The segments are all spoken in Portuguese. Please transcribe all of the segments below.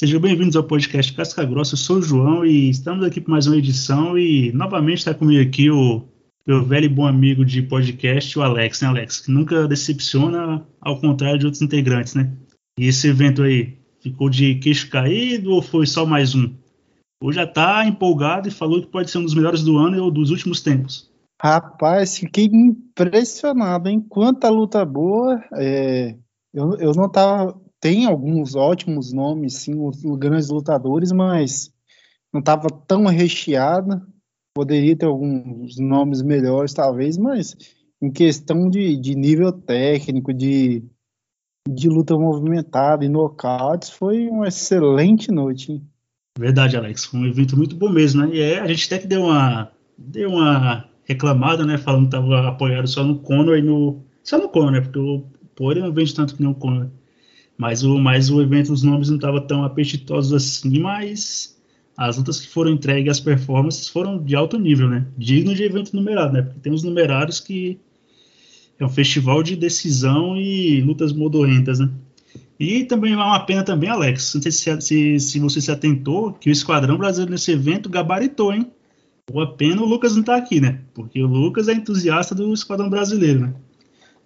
Sejam bem-vindos ao podcast Casca Grossa. Eu sou o João e estamos aqui para mais uma edição. E novamente está comigo aqui o meu velho e bom amigo de podcast, o Alex, né, Alex? Que nunca decepciona, ao contrário de outros integrantes, né? E esse evento aí, ficou de queixo caído ou foi só mais um? Ou já está empolgado e falou que pode ser um dos melhores do ano ou dos últimos tempos? Rapaz, fiquei impressionado, hein? Quanta luta boa. É, eu, eu não tava tem alguns ótimos nomes, sim, os grandes lutadores, mas não estava tão recheada. Poderia ter alguns nomes melhores, talvez, mas em questão de, de nível técnico, de, de luta movimentada e nocautes, foi uma excelente noite. Hein? Verdade, Alex. Foi um evento muito bom mesmo, né? E é, a gente até que deu uma, deu uma reclamada, né? Falando que estava apoiado só no Conor e no. Só no Conor, né? Porque o Poirier não vende tanto que nem o Conor. Mas o, mas o evento, os nomes não estavam tão apetitosos assim, mas as lutas que foram entregues, as performances foram de alto nível, né? Digno de evento numerado, né? Porque tem os numerários que é um festival de decisão e lutas modorrentas, né? E também é uma pena também, Alex, não sei se, se, se você se atentou, que o Esquadrão Brasileiro nesse evento gabaritou, hein? Uma pena o Lucas não tá aqui, né? Porque o Lucas é entusiasta do Esquadrão Brasileiro, né?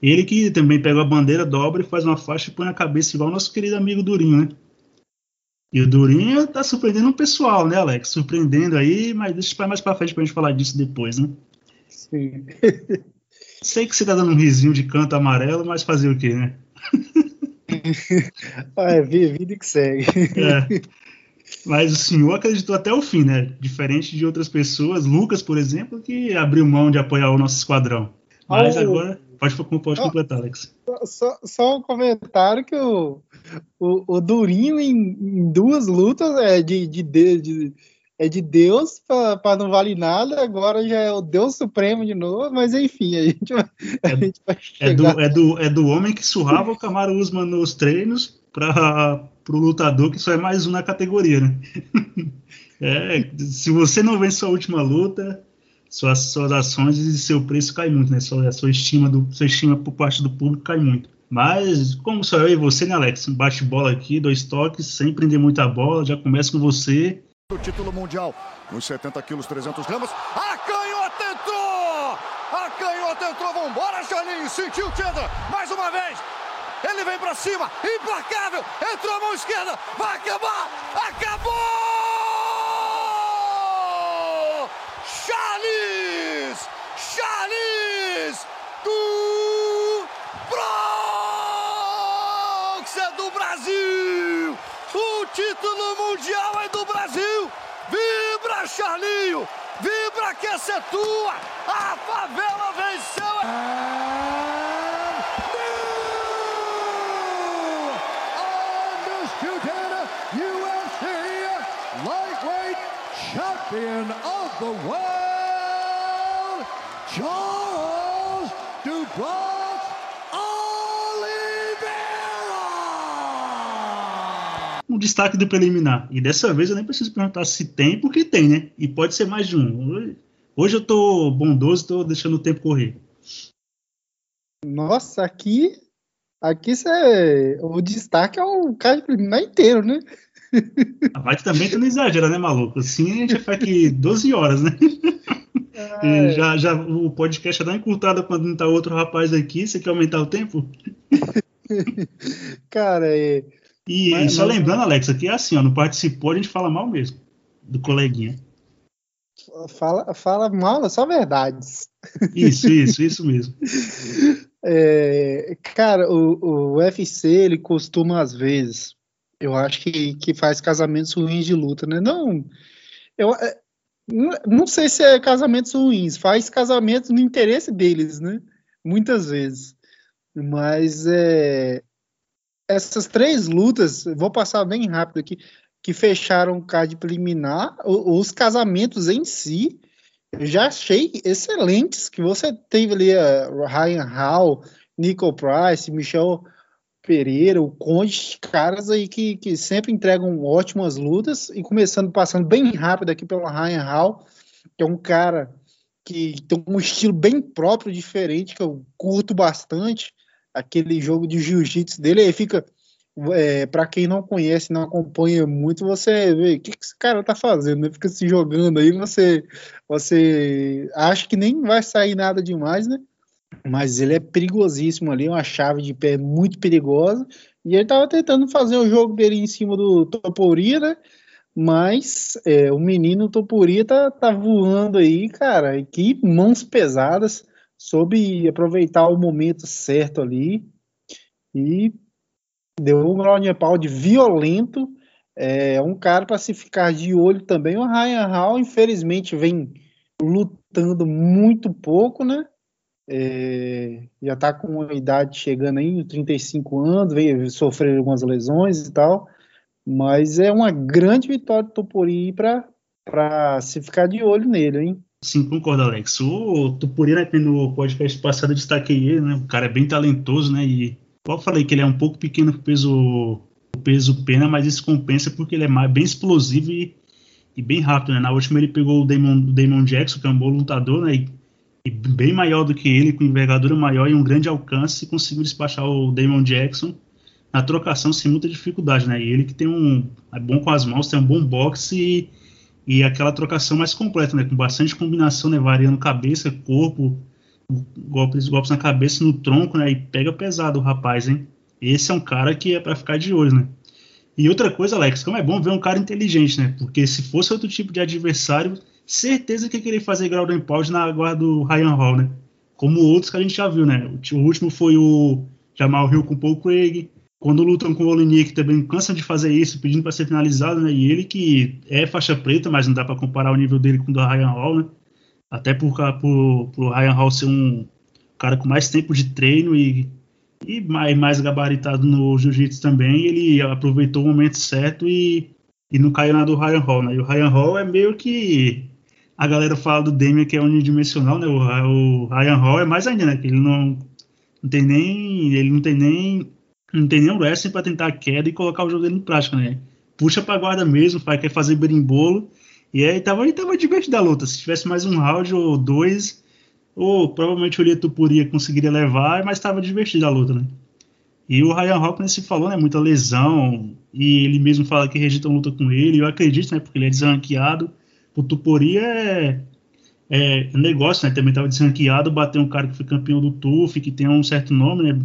Ele que também pega a bandeira, dobra e faz uma faixa e põe na cabeça, igual o nosso querido amigo Durinho, né? E o Durinho tá surpreendendo o pessoal, né, Alex? Surpreendendo aí, mas deixa mais para frente pra gente falar disso depois, né? Sim. Sei que você tá dando um risinho de canto amarelo, mas fazer o quê, né? ah, é vida que segue. É. Mas o senhor acreditou até o fim, né? Diferente de outras pessoas, Lucas, por exemplo, que abriu mão de apoiar o nosso esquadrão. Mas oh, agora Pode, pode completar, Alex. Só, só um comentário que o, o, o Durinho em, em, duas lutas é de, de, de, de é de Deus para não vale nada, agora já é o Deus Supremo de novo, mas enfim, a gente vai, a é, gente vai é, do, é, do, é do homem que surrava o Camaro Usman nos treinos para o lutador que só é mais um na categoria, né? É, se você não vence a última luta, suas, suas ações e seu preço cai muito, né? Sua, sua estima do sua estima por parte do público cai muito. Mas, como só eu e você, né, Alex? Um bate-bola aqui, dois toques, sem prender muita bola, já começa com você. O título mundial, nos 70 quilos, 300 gramas. A canhota entrou! A canhota entrou, vambora, Charlinho! Sentiu Chandler, mais uma vez! Ele vem pra cima, implacável! Entrou a mão esquerda, vai acabar! Acabou! Do Bronx é do Brasil! O título mundial é do Brasil! Vibra, Charlinho! Vibra que essa é tua! A favela venceu! Lightweight champion of the world, Bronx Oliveira! Um destaque do preliminar. E dessa vez eu nem preciso perguntar se tem, porque tem, né? E pode ser mais de um. Hoje eu tô bondoso, tô deixando o tempo correr. Nossa, aqui. Aqui cê, o destaque é o cara preliminar inteiro, né? Mas também tu não exagera, né, maluco? Assim a gente ficar aqui 12 horas, né? É. Já, já, o podcast já dá encurtada quando não tá outro rapaz aqui. Você quer aumentar o tempo? Cara, é. E mas, só mas... lembrando, Alex, aqui é assim, ó, não participou, a gente fala mal mesmo. Do coleguinha. Fala, fala mal, só verdades. Isso, isso, isso mesmo. É, cara, o, o UFC, ele costuma, às vezes, eu acho que, que faz casamentos ruins de luta, né? Não. Eu, é, não sei se é casamentos ruins, faz casamentos no interesse deles, né? Muitas vezes. Mas é, essas três lutas, vou passar bem rápido aqui, que fecharam o card preliminar, os casamentos em si, eu já achei excelentes, que você teve ali a Ryan Hall, Nicole Price, Michel Pereira, o Conde, caras aí que, que sempre entregam ótimas lutas e começando passando bem rápido aqui pelo Ryan Hall, que é um cara que tem um estilo bem próprio, diferente, que eu curto bastante, aquele jogo de jiu-jitsu dele, aí fica é, para quem não conhece, não acompanha muito, você vê o que, que esse cara tá fazendo, né? Fica se jogando aí, você, você acha que nem vai sair nada demais, né? Mas ele é perigosíssimo ali, uma chave de pé muito perigosa. E ele tava tentando fazer o jogo dele em cima do Toporia, né? Mas é, o menino Topuria tá, tá voando aí, cara. Que mãos pesadas, soube aproveitar o momento certo ali e deu um ground pound violento. É um cara para se ficar de olho também. O Ryan Hall, infelizmente, vem lutando muito pouco, né? É, já tá com uma idade chegando aí, 35 anos, veio sofrer algumas lesões e tal. Mas é uma grande vitória do Tupuri para se ficar de olho nele, hein? Sim, concordo, Alex. O Tupuri, né, no podcast passado eu destaquei ele, né? O cara é bem talentoso, né? E eu falei que ele é um pouco pequeno pro peso, peso pena, mas isso compensa porque ele é bem explosivo e, e bem rápido, né? Na última ele pegou o Damon, Damon Jackson, que é um bom lutador, né? E, e bem maior do que ele, com envergadura maior e um grande alcance, conseguiu despachar o Damon Jackson na trocação sem muita dificuldade, né? E ele que tem um é bom com as mãos, tem um bom boxe e, e aquela trocação mais completa, né? Com bastante combinação, né? Variando cabeça, corpo, golpes, golpes na cabeça, no tronco, né? E pega pesado o rapaz, hein? Esse é um cara que é para ficar de olho, né? E outra coisa, Alex, como é bom ver um cara inteligente, né? Porque se fosse outro tipo de adversário, certeza que ia querer fazer ground pound na guarda do Ryan Hall, né? Como outros que a gente já viu, né? O último foi o Jamal Hill com o Paul Craig, quando lutam com o Olenik também cansa de fazer isso, pedindo para ser finalizado, né? E ele que é faixa preta, mas não dá para comparar o nível dele com o do Ryan Hall, né? Até por, por, por Ryan Hall ser um cara com mais tempo de treino e, e mais, mais gabaritado no jiu-jitsu também, ele aproveitou o momento certo e, e não caiu na do Ryan Hall, né? E o Ryan Hall é meio que a galera fala do Demian que é unidimensional, né? O, o Ryan Hall é mais ainda, né? Que ele não, não tem nem ele não tem nem não tem nenhum wrestling para tentar a queda e colocar o jogo dele em prática, né? Puxa pra guarda mesmo, faz, quer fazer berimbolo. E aí tava, tava divertido a luta. Se tivesse mais um round ou dois, ou provavelmente o Lietupuria conseguiria levar, mas tava divertido a luta, né? E o Ryan Hawkins se falou, né? Muita lesão. E ele mesmo fala que rejeita uma luta com ele. Eu acredito, né? Porque ele é desranqueado. O Tupuria é, é negócio, né? Também tava desranqueado. Bater um cara que foi campeão do TUF, que tem um certo nome, né?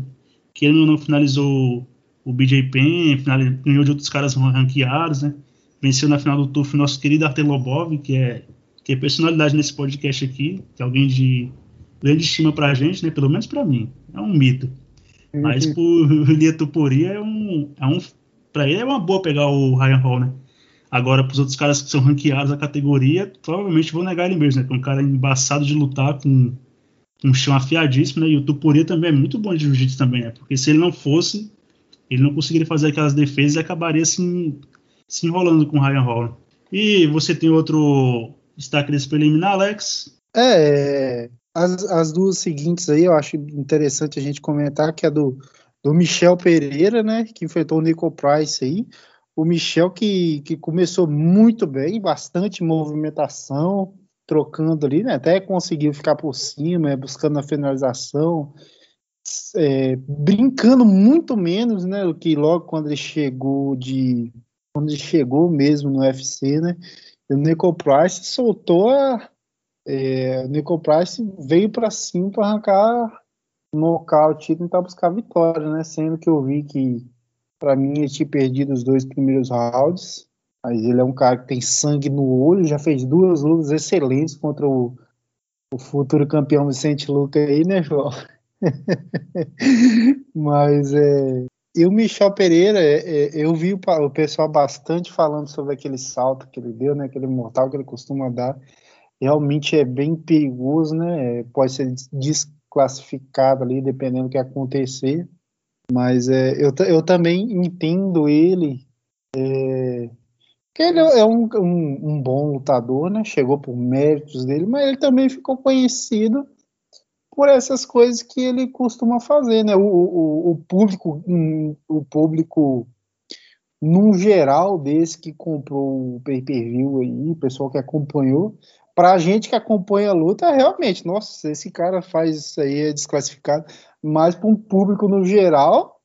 que ele não finalizou o BJ Penn, ganhou de outros caras ranqueados, né? Venceu na final do TUF nosso querido Arthur Lobov, que é, que é personalidade nesse podcast aqui, que é alguém de grande estima pra gente, né? Pelo menos pra mim. É um mito. Uhum. Mas por Lia Tuporia é um, é um. Pra ele é uma boa pegar o Ryan Hall, né? Agora, pros outros caras que são ranqueados da categoria, provavelmente vão negar ele mesmo, né? Que é um cara embaçado de lutar com um chão afiadíssimo, né? E o Tupuri também é muito bom de jiu-jitsu também, né? Porque se ele não fosse, ele não conseguiria fazer aquelas defesas e acabaria se, enrolando com o Ryan Hall. E você tem outro destaque desse preliminar, Alex? É, as, as duas seguintes aí eu acho interessante a gente comentar, que é do, do Michel Pereira, né? Que enfrentou o Nico Price aí. O Michel que, que começou muito bem, bastante movimentação, trocando ali, né? Até conseguiu ficar por cima, é, buscando a finalização, é, brincando muito menos, né? Do que logo quando ele chegou de quando ele chegou mesmo no UFC, né? O Nico Price soltou a, é, o Nico Price veio para cima para arrancar nocaute e tentar buscar vitória, né? Sendo que eu vi que para mim ele tinha perdido os dois primeiros rounds mas ele é um cara que tem sangue no olho, já fez duas lutas excelentes contra o, o futuro campeão Vicente Luca aí, né, João? Mas é, e o Michel Pereira, é, é, eu vi o, pessoal bastante falando sobre aquele salto que ele deu, né, aquele mortal que ele costuma dar. Realmente é bem perigoso, né? É, pode ser desclassificado ali, dependendo do que acontecer. Mas é, eu, eu também entendo ele é, ele é um, um, um, bom lutador, né? Chegou por méritos dele, mas ele também ficou conhecido por essas coisas que ele costuma fazer, né? O, o, o público, um, o público, num geral, desse que comprou o pay-per-view aí, o pessoal que acompanhou, para a gente que acompanha a luta, realmente, nossa, esse cara faz isso aí, é desclassificado. Mas para um público no geral,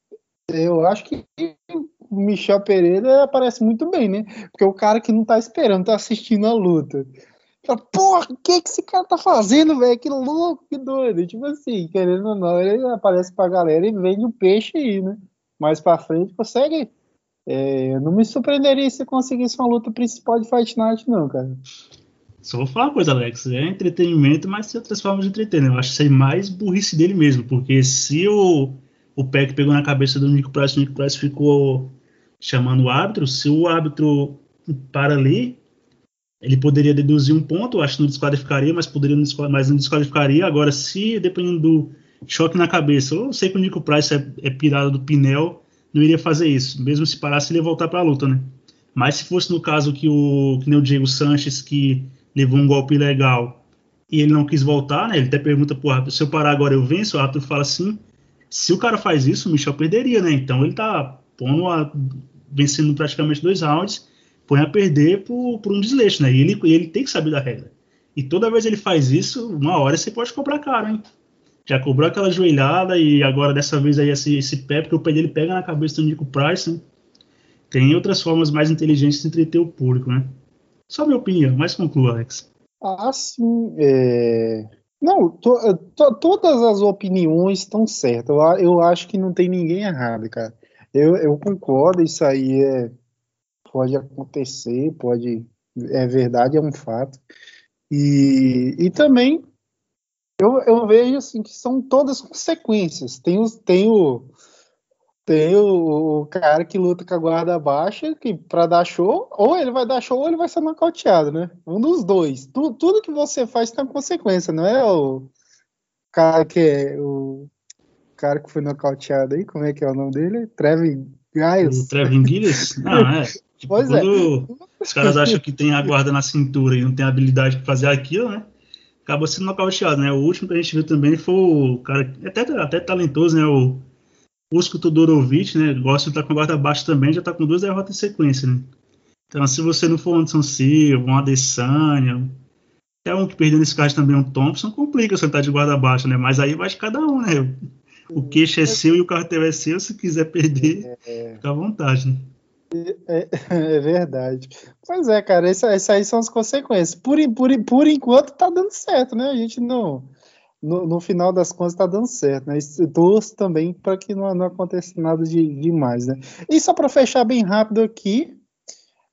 Eu acho que o Michel Pereira aparece muito bem, né? Porque é o cara que não tá esperando, tá assistindo a luta. Fala, porra, o que que esse cara tá fazendo, velho? Que louco, que doido. Tipo assim, querendo ou não, ele aparece pra galera e vende o peixe aí, né? Mais pra frente consegue. É, não me surpreenderia se conseguisse uma luta principal de Fight Night, não, cara. Só vou falar uma coisa, Alex. É entretenimento, mas tem outras formas de entreter. Eu acho que isso aí mais burrice dele mesmo. Porque se o, o Peck pegou na cabeça do Nico Price, o Nico Price ficou chamando o árbitro, se o árbitro para ali, ele poderia deduzir um ponto, acho que não desqualificaria, mas poderia mas não desqualificaria. Agora, se dependendo do choque na cabeça, eu sei que o Nico Price é, é pirado do Pinel, não iria fazer isso. Mesmo se parasse, ele ia voltar para a luta, né? Mas se fosse no caso que o, que nem o Diego Sanches, que levou um golpe legal e ele não quis voltar, né? Ele até pergunta pro árbitro, se eu parar agora eu venço? O árbitro fala assim, se o cara faz isso, o Michel perderia, né? Então ele tá pondo a, vencendo praticamente dois rounds, põe a perder por, por um desleixo, né? E ele, ele tem que saber da regra. E toda vez ele faz isso, uma hora você pode cobrar caro, hein? Já cobrou aquela joelhada e agora dessa vez aí esse, esse pé, porque o pé dele pega na cabeça do Nico Price, né? Tem outras formas mais inteligentes de entreter o público, né? Só minha opinião, mas conclua, Alex. Ah, sim. É... Não, to, to, todas as opiniões estão certas. Eu, eu, acho que não tem ninguém errado, cara. Eu, eu concordo, isso aí é, pode acontecer, pode. É verdade, é um fato. E, e também eu, eu vejo assim que são todas consequências. Tem, os, tem o, tem o, o, cara que luta com a guarda baixa, que para dar show, ou ele vai dar show ou ele vai ser nocauteado, né? Um dos dois. Tu, tudo que você faz tem consequência, não é o cara que é o cara que foi nocauteado aí, como é que é o nome dele? Trevin Giles. O Trevin Giles? Não, é. Tipo, pois é. Os caras acham que tem a guarda na cintura e não tem habilidade para fazer aquilo, né? Acabou sendo nocauteado, né? O último que a gente viu também foi o cara até, até talentoso, né? O Usko Todorovic, né? Gosta de estar com a guarda baixa também, já está com duas derrotas em sequência, né? Então, se você não for um Anderson Silva, um Adesanya, até um que perdeu nesse caso também, um Thompson, complica você estar de guarda baixa, né? Mas aí vai de cada um, né? O queixo é seu e o cartel é seu, se quiser perder, é, fica à vontade, né? É, é, verdade. Pois é, cara, essas aí são as consequências. Por, por, por enquanto tá dando certo, né? A gente não no, no, final das contas está dando certo, né? Torço também para que não, não, aconteça nada de demais, né? E só para fechar bem rápido aqui,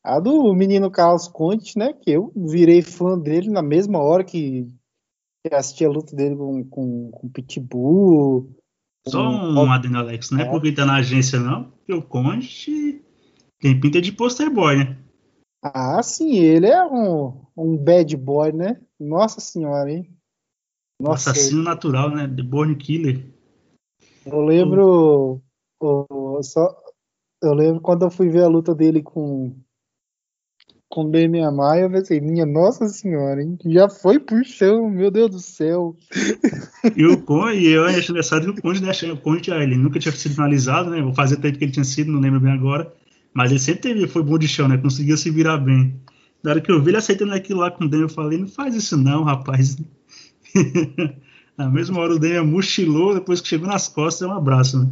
a do menino Carlos Conte, né? Que eu virei fã dele na mesma hora que, que assisti a luta dele com, com, com Pitbull. Só um adendo, Alex, não é, é porque tá na agência, não, porque o Conte tem pinta de poster boy, né? Ah, sim, ele é um, um bad boy, né? Nossa senhora, hein? Nossa, assassino natural, né? The Born Killer. Eu lembro. Oh, só, eu lembro quando eu fui ver a luta dele com. Com Demian Maia, eu pensei, minha nossa senhora, hein? Já foi pro chão, meu Deus do céu. E o Conde, eu acho engraçado que o Conde, né, o Conde ele nunca tinha sido finalizado, né? Vou fazer tempo que ele tinha sido, não lembro bem agora. Mas ele sempre teve, foi bom de chão, né? Conseguia se virar bem. Na hora que eu vi ele aceitando aquilo lá com o Demian, eu falei, não faz isso não, rapaz. Na mesma hora o Daniel mochilou, depois que chegou nas costas, é um abraço, né?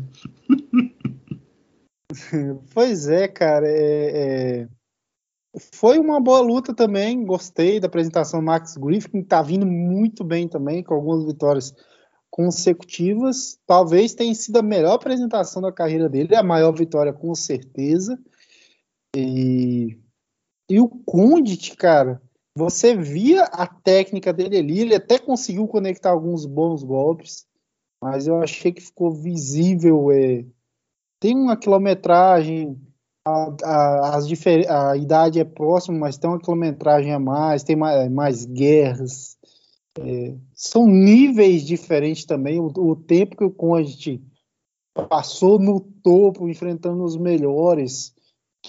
pois é, cara. É, é... Foi uma boa luta também. Gostei da apresentação do Max Griffin, tá vindo muito bem também, com algumas vitórias consecutivas. Talvez tenha sido a melhor apresentação da carreira dele, a maior vitória com certeza. E, e o Condit, cara, você via a técnica dele ali, ele até conseguiu conectar alguns bons golpes, mas eu achei que ficou visível. É, tem uma quilometragem, a, a, as a idade é próxima, mas tem uma quilometragem a mais, tem mais, mais guerras. É, são níveis diferentes também. O, o tempo que o Conde passou no topo, enfrentando os melhores,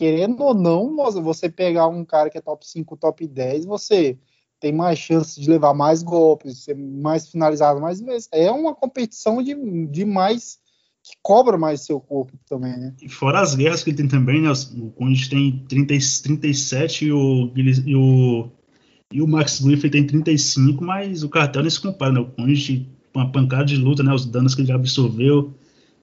querendo ou não, você pegar um cara que é top 5, top 10, você tem mais chances de levar mais golpes, ser mais finalizado mais vezes. É uma competição de, de mais que cobra mais seu corpo também, né? E fora as guerras que ele tem também, né? O Conde tem 30, 37 e o, e o, e o Max Griffin tem 35, mas o cartel nem se compara, né? O Conde, uma pancada de luta, né? Os danos que ele já absorveu,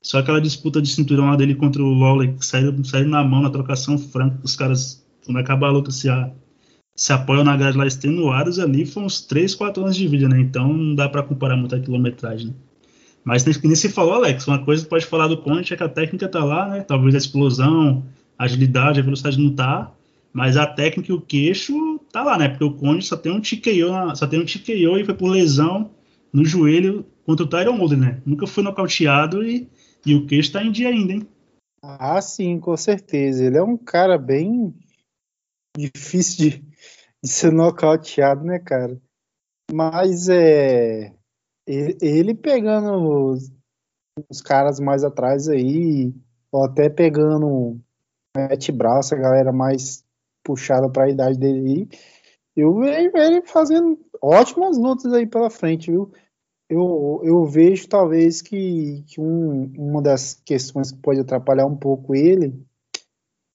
Só aquela disputa de cinturão lá dele contra o Lawler, que saiu, saiu na mão na trocação franca, os caras, quando acaba a luta, se, a, se apoiam na grade lá extenuados ali, foram uns 3, 4 anos de vídeo, né? Então não dá para comparar muito a quilometragem. Né? Mas nem se falou, Alex, uma coisa que pode falar do Conte é que a técnica tá lá, né? Talvez a explosão, a agilidade, a velocidade não tá, mas a técnica e o queixo tá lá, né? Porque o Conde só tem um TKO, só tem um TKO e foi por lesão no joelho contra o Tyron Woodley, né? Nunca foi nocauteado e, e o queixo tá em dia ainda, hein? Ah, sim, com certeza. Ele é um cara bem difícil de, de ser nocauteado, né, cara? Mas é ele pegando os, os caras mais atrás aí, ou até pegando Matt Braço, a galera mais puxada para a idade dele aí, eu vejo ele fazendo ótimas lutas aí pela frente, viu? Eu, eu vejo talvez que, que um, uma das questões que pode atrapalhar um pouco ele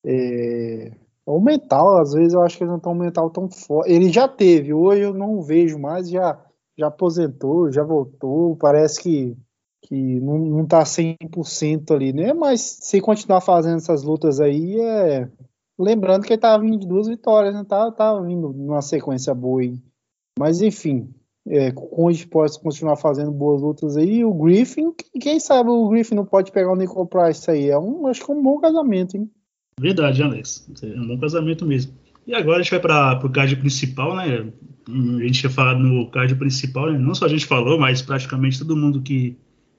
é, o mental, às vezes eu acho que ele não tem um mental tão forte. Ele já teve, hoje eu não vejo mais, já já aposentou, já voltou, parece que, que não, não tá 100% ali, né? Mas se continuar fazendo essas lutas aí, é... lembrando que ele tava vindo de duas vitórias, né? Tava, tava vindo numa sequência boa aí. Mas enfim, é, com esporte continuar fazendo boas lutas aí, o Griffin, quem sabe o Griffin não pode pegar o Nicole Price aí, é um, acho que é um bom casamento, hein? Verdade, Alex, é um bom casamento mesmo. E agora a gente vai para o card principal, né? A gente ia falar no card principal, né? não só a gente falou, mas praticamente todo mundo que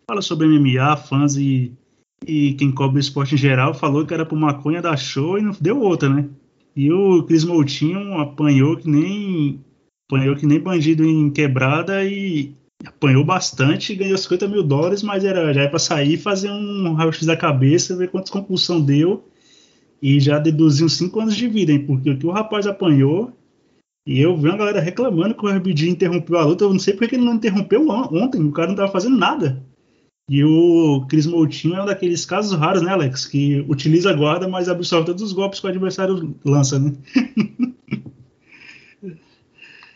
fala sobre MMA, fãs e, e quem cobre o esporte em geral, falou que era pro maconha da show e não deu outra, né? E o Cris Moutinho apanhou que nem apanhou que nem bandido em quebrada e apanhou bastante ganhou 50 mil dólares, mas era, já é para sair fazer um raio-x da cabeça, ver quantas compulsão deu e já deduziu cinco anos de vida, hein? Porque o que o rapaz apanhou, e eu vi uma galera reclamando que o RBD interrompeu a luta, eu não sei porque ele não interrompeu ontem, o cara não tava fazendo nada. E o Cris Moutinho é um daqueles casos raros, né, Alex? Que utiliza a guarda, mas absorve todos os golpes que o adversário lança, né?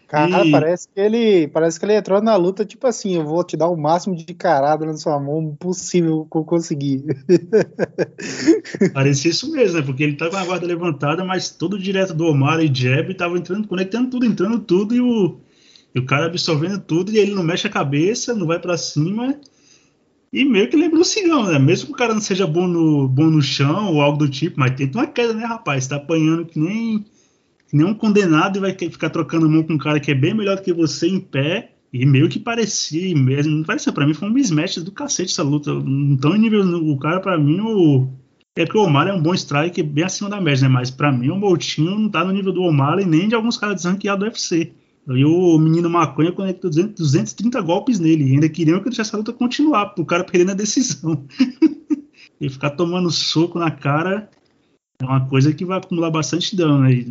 Cara, e... parece que ele parece que ele entrou na luta, tipo assim, eu vou te dar o máximo de carada na sua mão possível que eu conseguir. Parecia isso mesmo, né? Porque ele tá com a guarda levantada, mas todo direto do Omar e Jeb tava entrando, conectando tudo, entrando tudo, e o, e o cara absorvendo tudo, e ele não mexe a cabeça, não vai para cima. E meio que lembra o cigão, né? Mesmo que o cara não seja bom no, bom no chão ou algo do tipo, mas tenta uma queda, né, rapaz? Tá apanhando que nem nenhum condenado vai ficar trocando mão com um cara que é bem melhor do que você em pé. E meio que parecia mesmo, não parecia, pra mim foi um mismatch do cacete essa luta. Não tão em nível, o cara pra mim, o, é que o Omar é um bom strike bem acima da média, né? Mas pra mim o Moutinho não tá no nível do Omar e nem de alguns caras desranqueados do UFC. E o menino Maconha conectou 230 golpes nele. E ainda queriam que deixasse essa luta continuar, pro cara perder na decisão. e ficar tomando soco na cara é uma coisa que vai acumular bastante dano, né?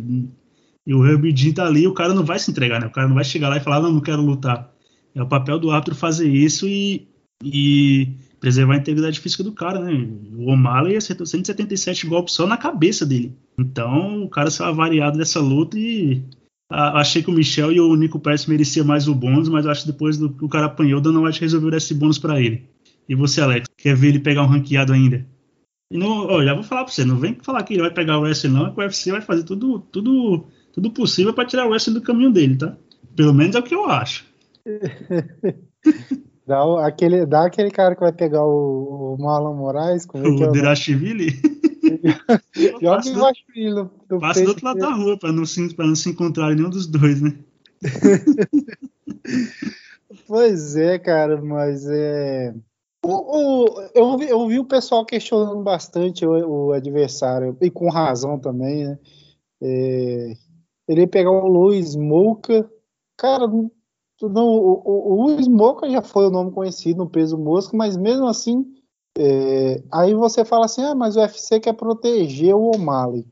E o Herbie tá ali, o cara não vai se entregar, né? O cara não vai chegar lá e falar, não, não quero lutar. É o papel do árbitro fazer isso e, e preservar a integridade física do cara, né? O O'Malley acertou 177 golpes só na cabeça dele. Então, o cara saiu variado dessa luta e a, achei que o Michel e o Nico Pérez mereciam mais o bônus, mas acho que depois do que o cara apanhou, o Dana White resolveu dar esse bônus para ele. E você, Alex, quer ver ele pegar um ranqueado ainda? E não, ó, já vou falar pra você, não vem falar que ele vai pegar o wrestling não, é que o UFC vai fazer tudo, tudo tudo possível para tirar o wrestling do caminho dele, tá? Pelo menos é o que eu acho. dá, aquele, dá aquele cara que vai pegar o, o Marlon Moraes. Como é o é Derashvili? Joga embaixo do, do Passa do outro lado da rua para não, se, não se encontrar nenhum dos dois, né? pois é, cara, mas é. O, o, eu, vi, eu vi o pessoal questionando bastante o, o adversário, e com razão também, né? É, ele ia pegar o Luiz Moca. Cara, não, o, o, o Luiz Moca já foi o nome conhecido no peso mosca, mas mesmo assim, é, aí você fala assim, ah, mas o UFC quer proteger o O'Malley.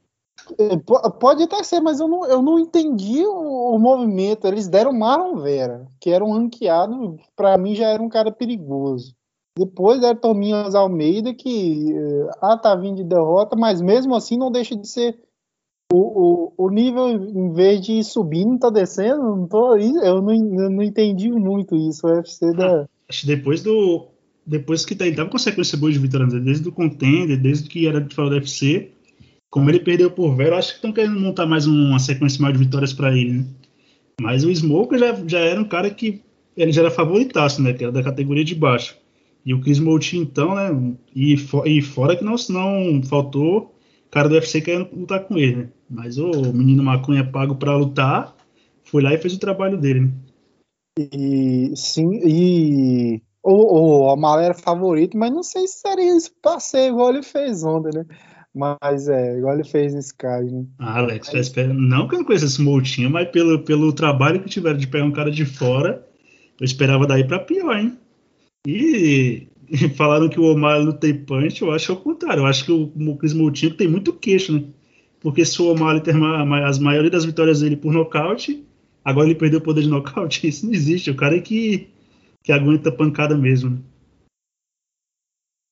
É, pode até ser, mas eu não, eu não entendi o, o movimento. Eles deram Marlon Vera, que era um ranqueado, para mim já era um cara perigoso. Depois deram Tominhas Almeida, que é, ah, tá vindo de derrota, mas mesmo assim não deixa de ser o, o, o nível, em vez de subir, não tá descendo? Não tô, eu, não, eu não entendi muito isso. O UFC da. Acho que depois do. depois que tá, ele tava com sequência boa de vitórias, né? desde o Contender, desde que era de fora do UFC, como ele perdeu por Vero, acho que estão querendo montar mais uma sequência maior de vitórias para ele, né? Mas o Smoker já, já era um cara que ele já era favoritaço, né? Que era da categoria de baixo. E o Chris Moutinho, então, né? E, e fora que não, não faltou cara do UFC querendo lutar com ele, né? Mas o menino Macunha pago para lutar, foi lá e fez o trabalho dele, né? E sim, e o, o Amal era favorito, mas não sei se seria isso pra ser igual ele fez ontem, né? Mas é, igual ele fez nesse caso, né? Ah, Alex, mas... espero, não que eu não conhecesse o Moutinho, mas pelo, pelo trabalho que tiveram de pegar um cara de fora, eu esperava daí pra pior, hein? E falaram que o Omar não tem punch, eu acho o contrário. Eu acho que o, Chris Moutinho tem muito queixo, né? Porque se o Omar tem as maioria das vitórias dele por nocaute, agora ele perdeu o poder de nocaute. Isso não existe. O cara é que, que aguenta pancada mesmo. Né?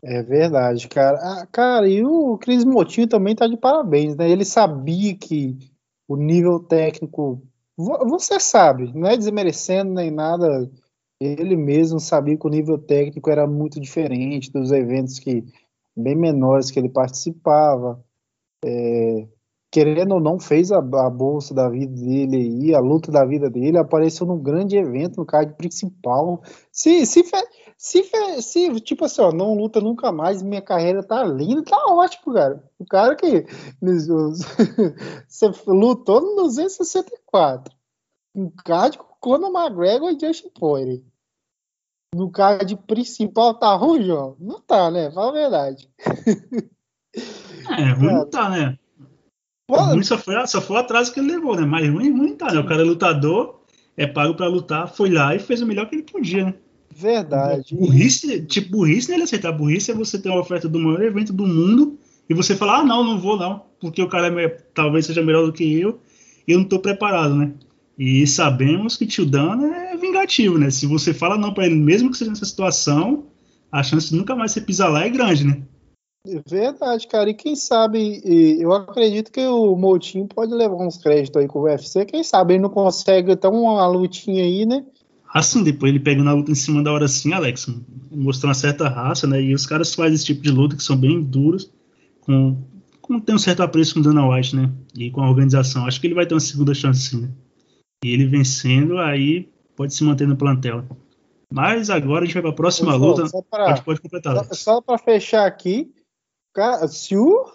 É verdade, cara. Ah, cara, e o Cris Motinho também tá de parabéns, né? Ele sabia que o nível técnico. Você sabe, não é desmerecendo nem nada. Ele mesmo sabia que o nível técnico era muito diferente dos eventos que bem menores que ele participava. É, querendo ou não, fez a, a, bolsa da vida dele aí, a luta da vida dele, apareceu num grande evento, no card principal. Se, se, se, se, tipo assim, ó, não luta nunca mais, minha carreira tá linda, tá ótimo, cara. O cara que você lutou no 264. Um card com Conor McGregor e Justin Poirier. No card principal tá ruim, João? Não tá, né? Fala a verdade. É, ruim não tá, né? Ruim só foi, só foi o atraso que ele levou, né? Mas ruim, ruim tá, né? O cara é lutador, é pago pra lutar, foi lá e fez o melhor que ele podia, né? Verdade. Burrice, tipo, burrice nele aceitar. Burrice é você ter uma oferta do maior evento do mundo e você falar, ah, não, não vou não, porque o cara é, talvez seja melhor do que eu e eu não tô preparado, né? E sabemos que Tio Dan é vingativo, né? Se você fala não para ele, mesmo que seja nessa situação, a chance de nunca mais você pisar lá é grande, né? Verdade, cara. E quem sabe, eu acredito que o Moutinho pode levar uns créditos aí com o UFC. Quem sabe ele não consegue ter uma lutinha aí, né? Assim, depois ele pega na luta em cima da hora assim, Alex, mostrou uma certa raça, né? E os caras fazem esse tipo de luta que são bem duros, com, com tem um certo apreço com o Dana White, né? E com a organização. Acho que ele vai ter uma segunda chance sim, né? E ele vencendo, aí pode se manter no plantel. Mas agora a gente vai para a próxima luta. Só pra, pode, pode completar. Só, só para fechar aqui, Cara, se o.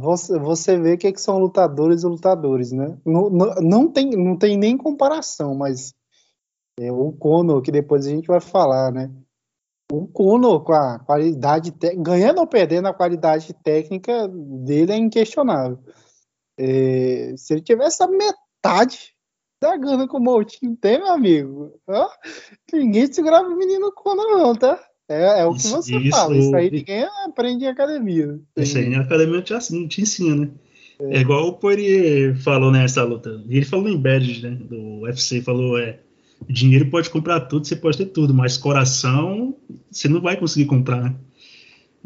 Você, você vê que, é que são lutadores e lutadores, né? Não, não, não, tem, não tem nem comparação, mas é, o Conor, que depois a gente vai falar, né? O Conor, com a qualidade, ganhando ou perdendo, a qualidade técnica dele é inquestionável. É, se ele tivesse a metade gana que o Moutinho tem, meu amigo, ó, ninguém segurava o menino Conor, não, tá? É, é o que você isso, fala. Isso aí ninguém aprende em academia. Isso aí em academia te, assim, te ensina, né? É. é igual o Poirier falou nessa luta. Ele falou em badge, né? Do UFC, falou, é, dinheiro pode comprar tudo, você pode ter tudo, mas coração você não vai conseguir comprar, né?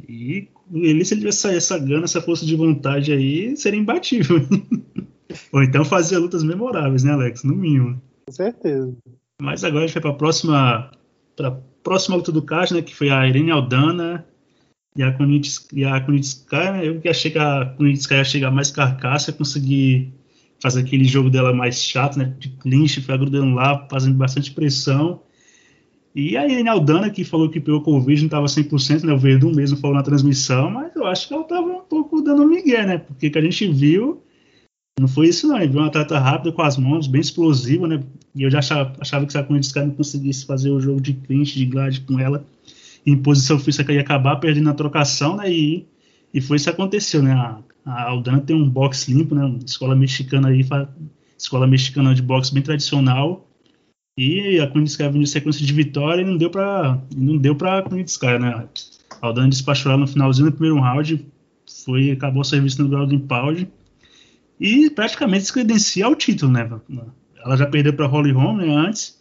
E ele, se ele tivesse essa gana, essa força de vontade aí, seria imbatível. Ou então fazer lutas memoráveis, né, Alex? No mínimo. Com certeza. Mas agora a gente vai para a próxima, pra próxima luta do card, né, que foi a Irene Aldana e a Kunitskaya, né, eu que achei que a Kunitskaya ia chegar mais carcaça, conseguir fazer aquele jogo dela mais chato, né, de clinch, foi grudando lá, fazendo bastante pressão. E a Irene Aldana, que falou que pegou Covid, não estava 100%, né, o Verdun mesmo falou na transmissão, mas eu acho que ela estava um pouco dando migué, né, porque que a gente viu não foi isso, não. Ele viu uma atleta rápida com as mãos, bem explosiva, né? E eu já achava, achava que se a Corinthians não conseguisse fazer o jogo de clinch, de glide com ela, em posição física, ia acabar perdendo na trocação, né? E, e foi isso que aconteceu, né? A, a Aldana tem um boxe limpo, né? Escola mexicana aí, escola mexicana de boxe bem tradicional. E a Corinthians vinha de sequência de vitória e não deu para não deu para Corinthians né? A Aldana despachou ela no finalzinho do primeiro round, foi acabou o serviço no Golden Pound e praticamente se credencia ao título, né? Ela já perdeu para Holly Holm né, antes.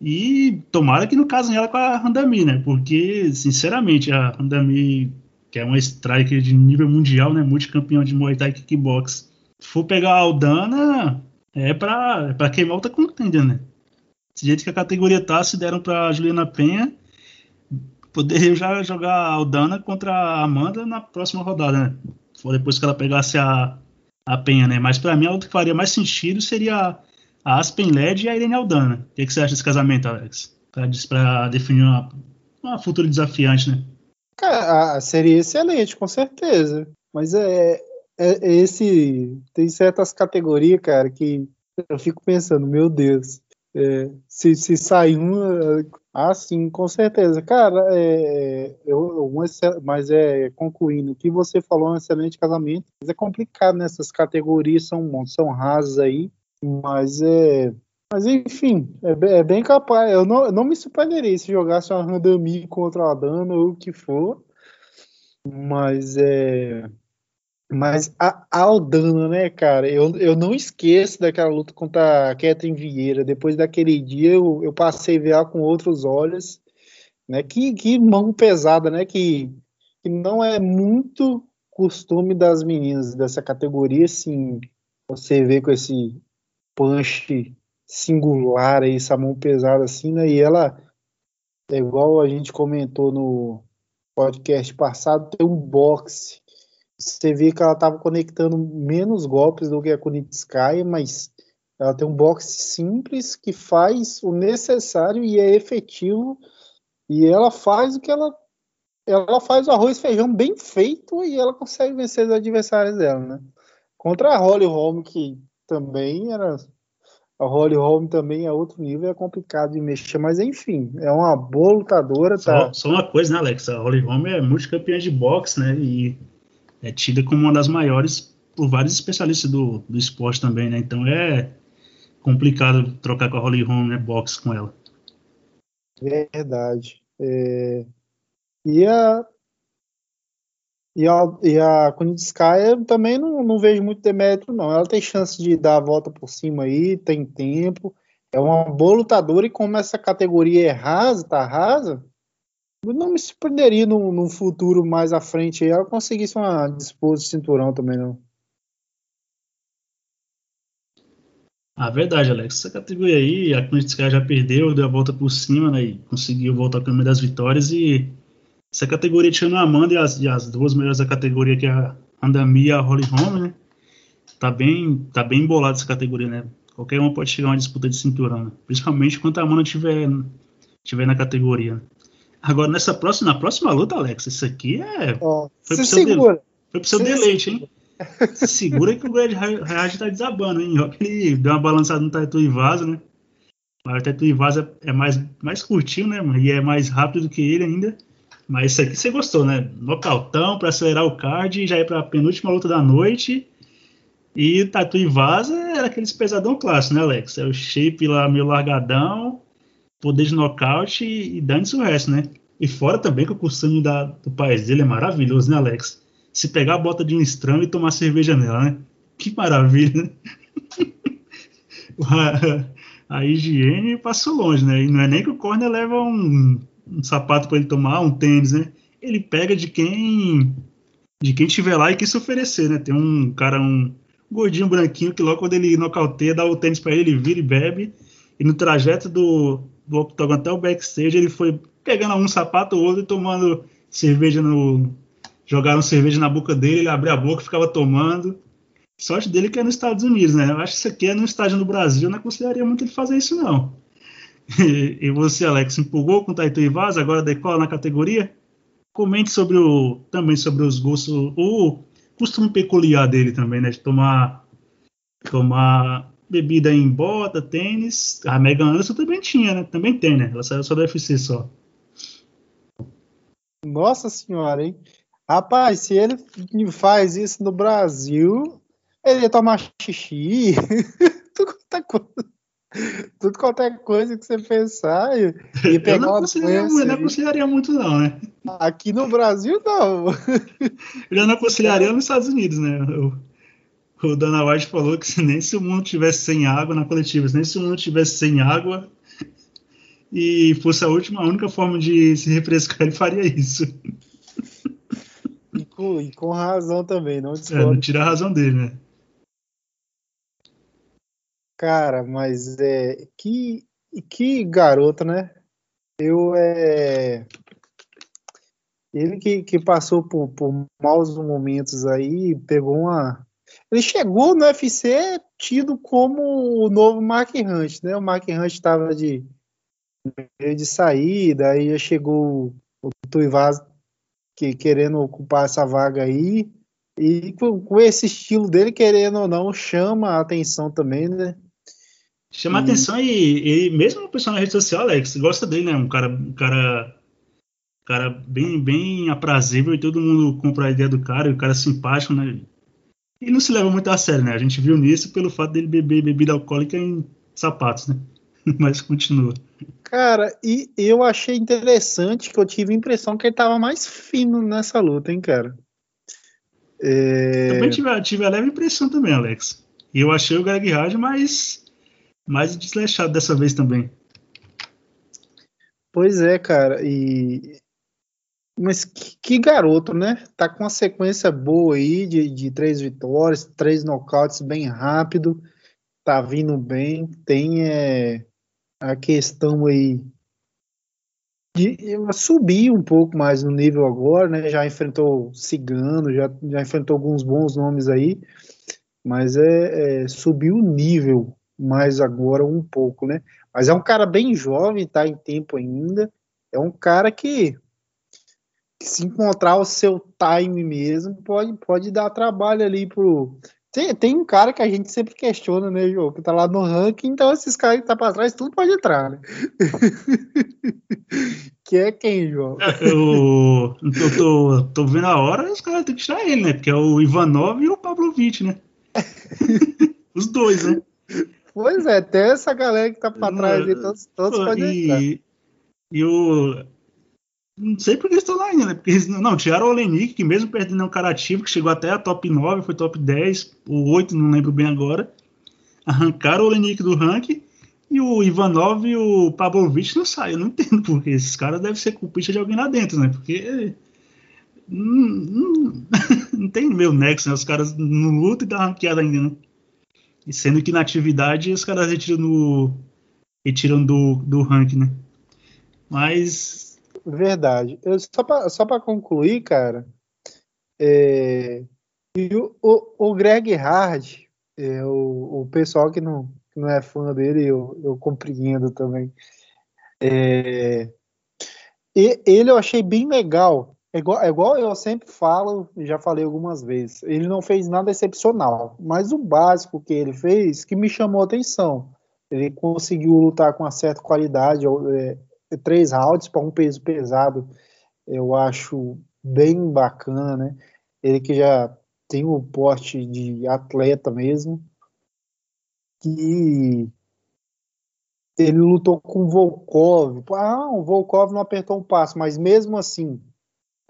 E tomara que não casem ela com a Randami, né? Porque, sinceramente, a Randami, que é uma striker de nível mundial, né? Multicampeão de Muay Thai Kickbox, for pegar a Aldana, é pra, é pra queimar outra contender, né? Desse jeito que a categoria tá, se deram pra Juliana Penha, poderia já jogar a Aldana contra a Amanda na próxima rodada, né? Depois que ela pegasse a, a Penha, né? Mas para mim, a que faria mais sentido seria a Aspen Led e a Irene Aldana. O que, que você acha desse casamento, Alex? Para definir uma, uma futura desafiante, né? Cara, seria excelente, com certeza. Mas é, é, é, esse. Tem certas categorias, cara, que eu fico pensando, meu Deus. É, se, se sair uma. Ah, sim, com certeza. Cara, é, eu, um, mas é concluindo, o que você falou é um excelente casamento. Mas é complicado nessas categorias, são, são rasas aí. Mas é. Mas enfim, é, é bem capaz. Eu não, eu não me surpreenderia se jogasse uma Randami contra a Dana ou o que for. Mas é. Mas a Aldana, né, cara? Eu, eu não esqueço daquela luta contra a Catherine Vieira. Depois daquele dia, eu, eu passei a ver ela com outros olhos. Né? Que, que mão pesada, né? Que, que não é muito costume das meninas dessa categoria, assim. Você vê com esse punch singular aí, essa mão pesada assim, né? E ela, é igual a gente comentou no podcast passado, tem um boxe você vê que ela estava conectando menos golpes do que a Kunitskaya, mas ela tem um boxe simples que faz o necessário e é efetivo. E ela faz o que ela. Ela faz o arroz e feijão bem feito e ela consegue vencer os adversários dela, né? Contra a Holly Holm, que também era. A Holly Holm também é outro nível, é complicado de mexer, mas enfim, é uma boa lutadora. Tá? Só, só uma coisa, né, Alex? A Holly Holm é multicampeã de boxe, né? E é tida como uma das maiores por vários especialistas do, do esporte também, né? Então é complicado trocar com a Holly Holm, né? Box com ela. Verdade. É... E a e a, e a Kunitskaya também não, não vejo muito demérito, não. Ela tem chance de dar a volta por cima aí, tem tempo. É uma boa lutadora e como essa categoria é rasa, tá rasa, não me surpreenderia num, num futuro mais à frente ela conseguisse uma disputa de cinturão também, não. Ah, verdade, Alex. Essa categoria aí, a Kunitskaya já perdeu, deu a volta por cima, né? E conseguiu voltar com o caminho das vitórias. E essa categoria tinha a Amanda e as, e as, duas melhores da categoria, que é a Andami e a Holly Holm, né? Tá bem, tá bem embolada essa categoria, né? Qualquer uma pode chegar a uma disputa de cinturão, né? Principalmente quando a Amanda tiver, tiver na categoria. Agora, nessa próxima, na próxima luta, Alex, isso aqui é. Oh, foi, pro seu, foi pro seu deleite, hein? segura que o Grande Reage tá desabando, hein? Olha que ele deu uma balançada no Tatu Ivasa, né? O Tatu Ivasa é mais, mais curtinho, né? E é mais rápido do que ele ainda. Mas isso aqui você gostou, né? Nocautão para acelerar o card, já é pra penúltima luta da noite. E Tatu Ivasa era aqueles pesadão clássico, né, Alex? É o shape lá meio largadão poder de nocaute e, e dane-se o resto, né? E fora também que o costume da, do país dele é maravilhoso, né, Alex? Se pegar a bota de um estranho e tomar cerveja nela, né? Que maravilha, né? a, higiene passou longe, né? E não é nem que o corner leva um, um sapato para ele tomar, um tênis, né? Ele pega de quem de quem estiver lá e quis se oferecer, né? Tem um cara, um gordinho branquinho que logo quando ele nocauteia, dá o tênis para ele, ele vira e bebe. E no trajeto do, do octógono até o backstage, ele foi pegando um sapato ou outro e tomando cerveja no. Jogaram cerveja na boca dele, ele abria a boca e ficava tomando. Sorte dele que é nos Estados Unidos, né? Eu acho que isso aqui é no estádio no Brasil, não aconselharia muito ele fazer isso, não. E, e você, Alex, empolgou com o Taito Ivaz, agora decola na categoria? Comente sobre o. também sobre os gostos, o costume peculiar dele também, né? De tomar. tomar bebida em bota, tênis. A Megan Anderson também tinha, né? Também tem, né? Ela saiu só do UFC só. Nossa senhora, hein? Rapaz, se ele faz isso no Brasil, ele ia tomar xixi, tudo quanto é coisa. Tudo quanto é coisa que você pensar e, e pegar eu não aconselharia, eu não aconselharia muito, não, né? Aqui no Brasil, não. Eu não aconselharia nos Estados Unidos, né? Eu, o Dana White falou que nem se o mundo tivesse sem água na coletiva, nem se o mundo tivesse sem água e fosse a última, a única forma de se refrescar, ele faria isso. E com, e com razão também, não É, não tira a razão dele, né? Cara, mas é que que garota, né? Eu é Ele que, que passou por, por maus momentos aí, pegou uma. Ele chegou no UFC tido como o novo Mark Hunt, né? O Mark Hunt estava de, de saída, aí já chegou o Tuivaz que querendo ocupar essa vaga aí. E com, com, esse estilo dele, querendo ou não, chama a atenção também, né? Chama a atenção e, e, mesmo o pessoal na rede social, Alex, gosta dele, né? Um cara, um cara, cara bem, bem aprazível e todo mundo compra a ideia do cara, e o cara é simpático, né? E não se leva muito a sério, né? A gente viu nisso pelo fato dele beber bebida alcoólica em sapatos, né? Mas continua. Cara, e eu achei interessante que eu tive a impressão que ele tava mais fino nessa luta, hein, cara? É... Também tive, tive a leve impressão também, Alex. E eu achei o Greg Hard mais, mais desleixado dessa vez também. Pois é, cara. E... Mas que, que, garoto, né? Tá com uma sequência boa aí de, de três vitórias, três nocautes bem rápido. Tá vindo bem. Tem é, a questão aí de subir um pouco mais no nível agora, né? Já enfrentou Cigano, já, já enfrentou alguns bons nomes aí, mas é, é subiu o nível mais agora um pouco, né? Mas é um cara bem jovem, tá em tempo ainda. É um cara que, que se encontrar o seu time mesmo, pode, pode dar trabalho ali pro tem, tem um cara que a gente sempre questiona, né, João? Que tá lá no ranking, então esses caras que tá pra trás, tudo pode entrar, né? que é quem, João? É, eu, eu tô, tô vendo a hora, os caras têm que tirar ele, né? Porque é o Ivanov e o Pavlovich, né? os dois, né? Pois é, até essa galera que tá pra trás, todos, todos podem entrar. E o não sei porque eles estão lá ainda, né? Porque eles, não, tiraram o Olenik, que mesmo perdendo um cara ativo, que chegou até a top 9, foi top 10, o 8, não lembro bem agora. Arrancaram o Olenik do ranking e o Ivanov e o Pavlovich não saem. Eu não entendo porque esses caras devem ser culpistas de alguém lá dentro, né? Porque não, não, não tem meu nexo, né? Os caras não lutam e dá ranqueada ainda, né? E sendo que na atividade os caras retiram, no, retiram do, do ranking, né? Mas Verdade. Eu, só para só concluir, cara, é, o, o, o, Greg Hard, é, o, o pessoal que não, que não é fã dele, eu, eu compreendo também. É, e, ele eu achei bem legal. É igual, é igual eu sempre falo, já falei algumas vezes. Ele não fez nada excepcional, mas o básico que ele fez que me chamou a atenção. Ele conseguiu lutar com uma certa qualidade, é, três rounds para um peso pesado, eu acho bem bacana, né? Ele que já tem o porte de atleta mesmo, que ele lutou com Volkov. Ah, o Volkov não apertou um passo, mas mesmo assim,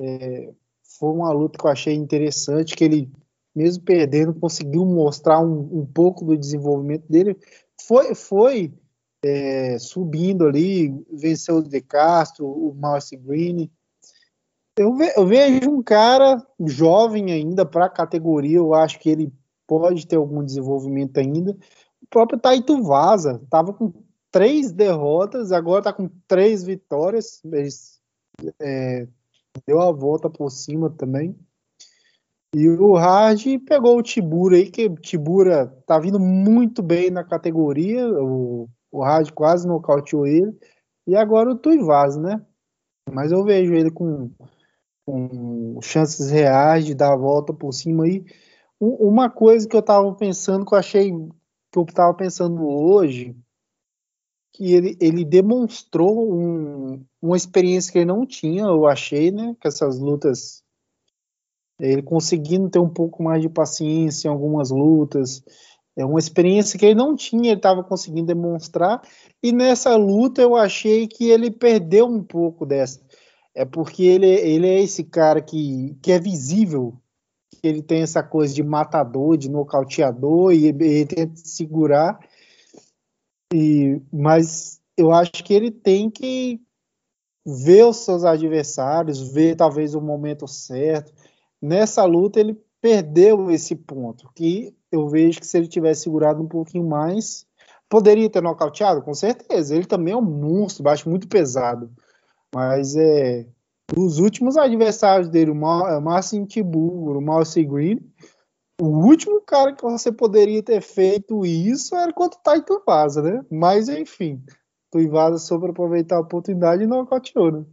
é, foi uma luta que eu achei interessante, que ele, mesmo perdendo, conseguiu mostrar um, um pouco do desenvolvimento dele. Foi, foi é, subindo ali, venceu o De Castro, o Marcy Green. Eu, ve eu vejo um cara jovem ainda para a categoria, eu acho que ele pode ter algum desenvolvimento ainda. O próprio Taito Vaza estava com três derrotas, agora está com três vitórias. É, deu a volta por cima também. E o Hard pegou o Tibura aí, que o Tibura tá vindo muito bem na categoria. O o Rádio quase nocauteou ele. E agora o Tuivaz, né? Mas eu vejo ele com, com chances reais de dar a volta por cima aí. Uma coisa que eu tava pensando, que eu achei, que eu tava pensando hoje, que ele, ele demonstrou um, uma experiência que ele não tinha, eu achei, né? Com essas lutas. Ele conseguindo ter um pouco mais de paciência em algumas lutas, é uma experiência que ele não tinha, ele estava conseguindo demonstrar, e nessa luta eu achei que ele perdeu um pouco dessa. É porque ele, ele é esse cara que, que é visível, que ele tem essa coisa de matador, de nocauteador, e ele tenta segurar, e, mas eu acho que ele tem que ver os seus adversários, ver talvez o momento certo. Nessa luta ele perdeu esse ponto, que eu vejo que se ele tivesse segurado um pouquinho mais, poderia ter nocauteado, com certeza. Ele também é um monstro, baixo muito pesado. Mas é, Os últimos adversários dele, o Marcin Tibur, o Marcy Green, o último cara que você poderia ter feito isso era contra o Titan Vaza, né? Mas enfim, Tuivasa soube aproveitar a oportunidade e nocauteou, né?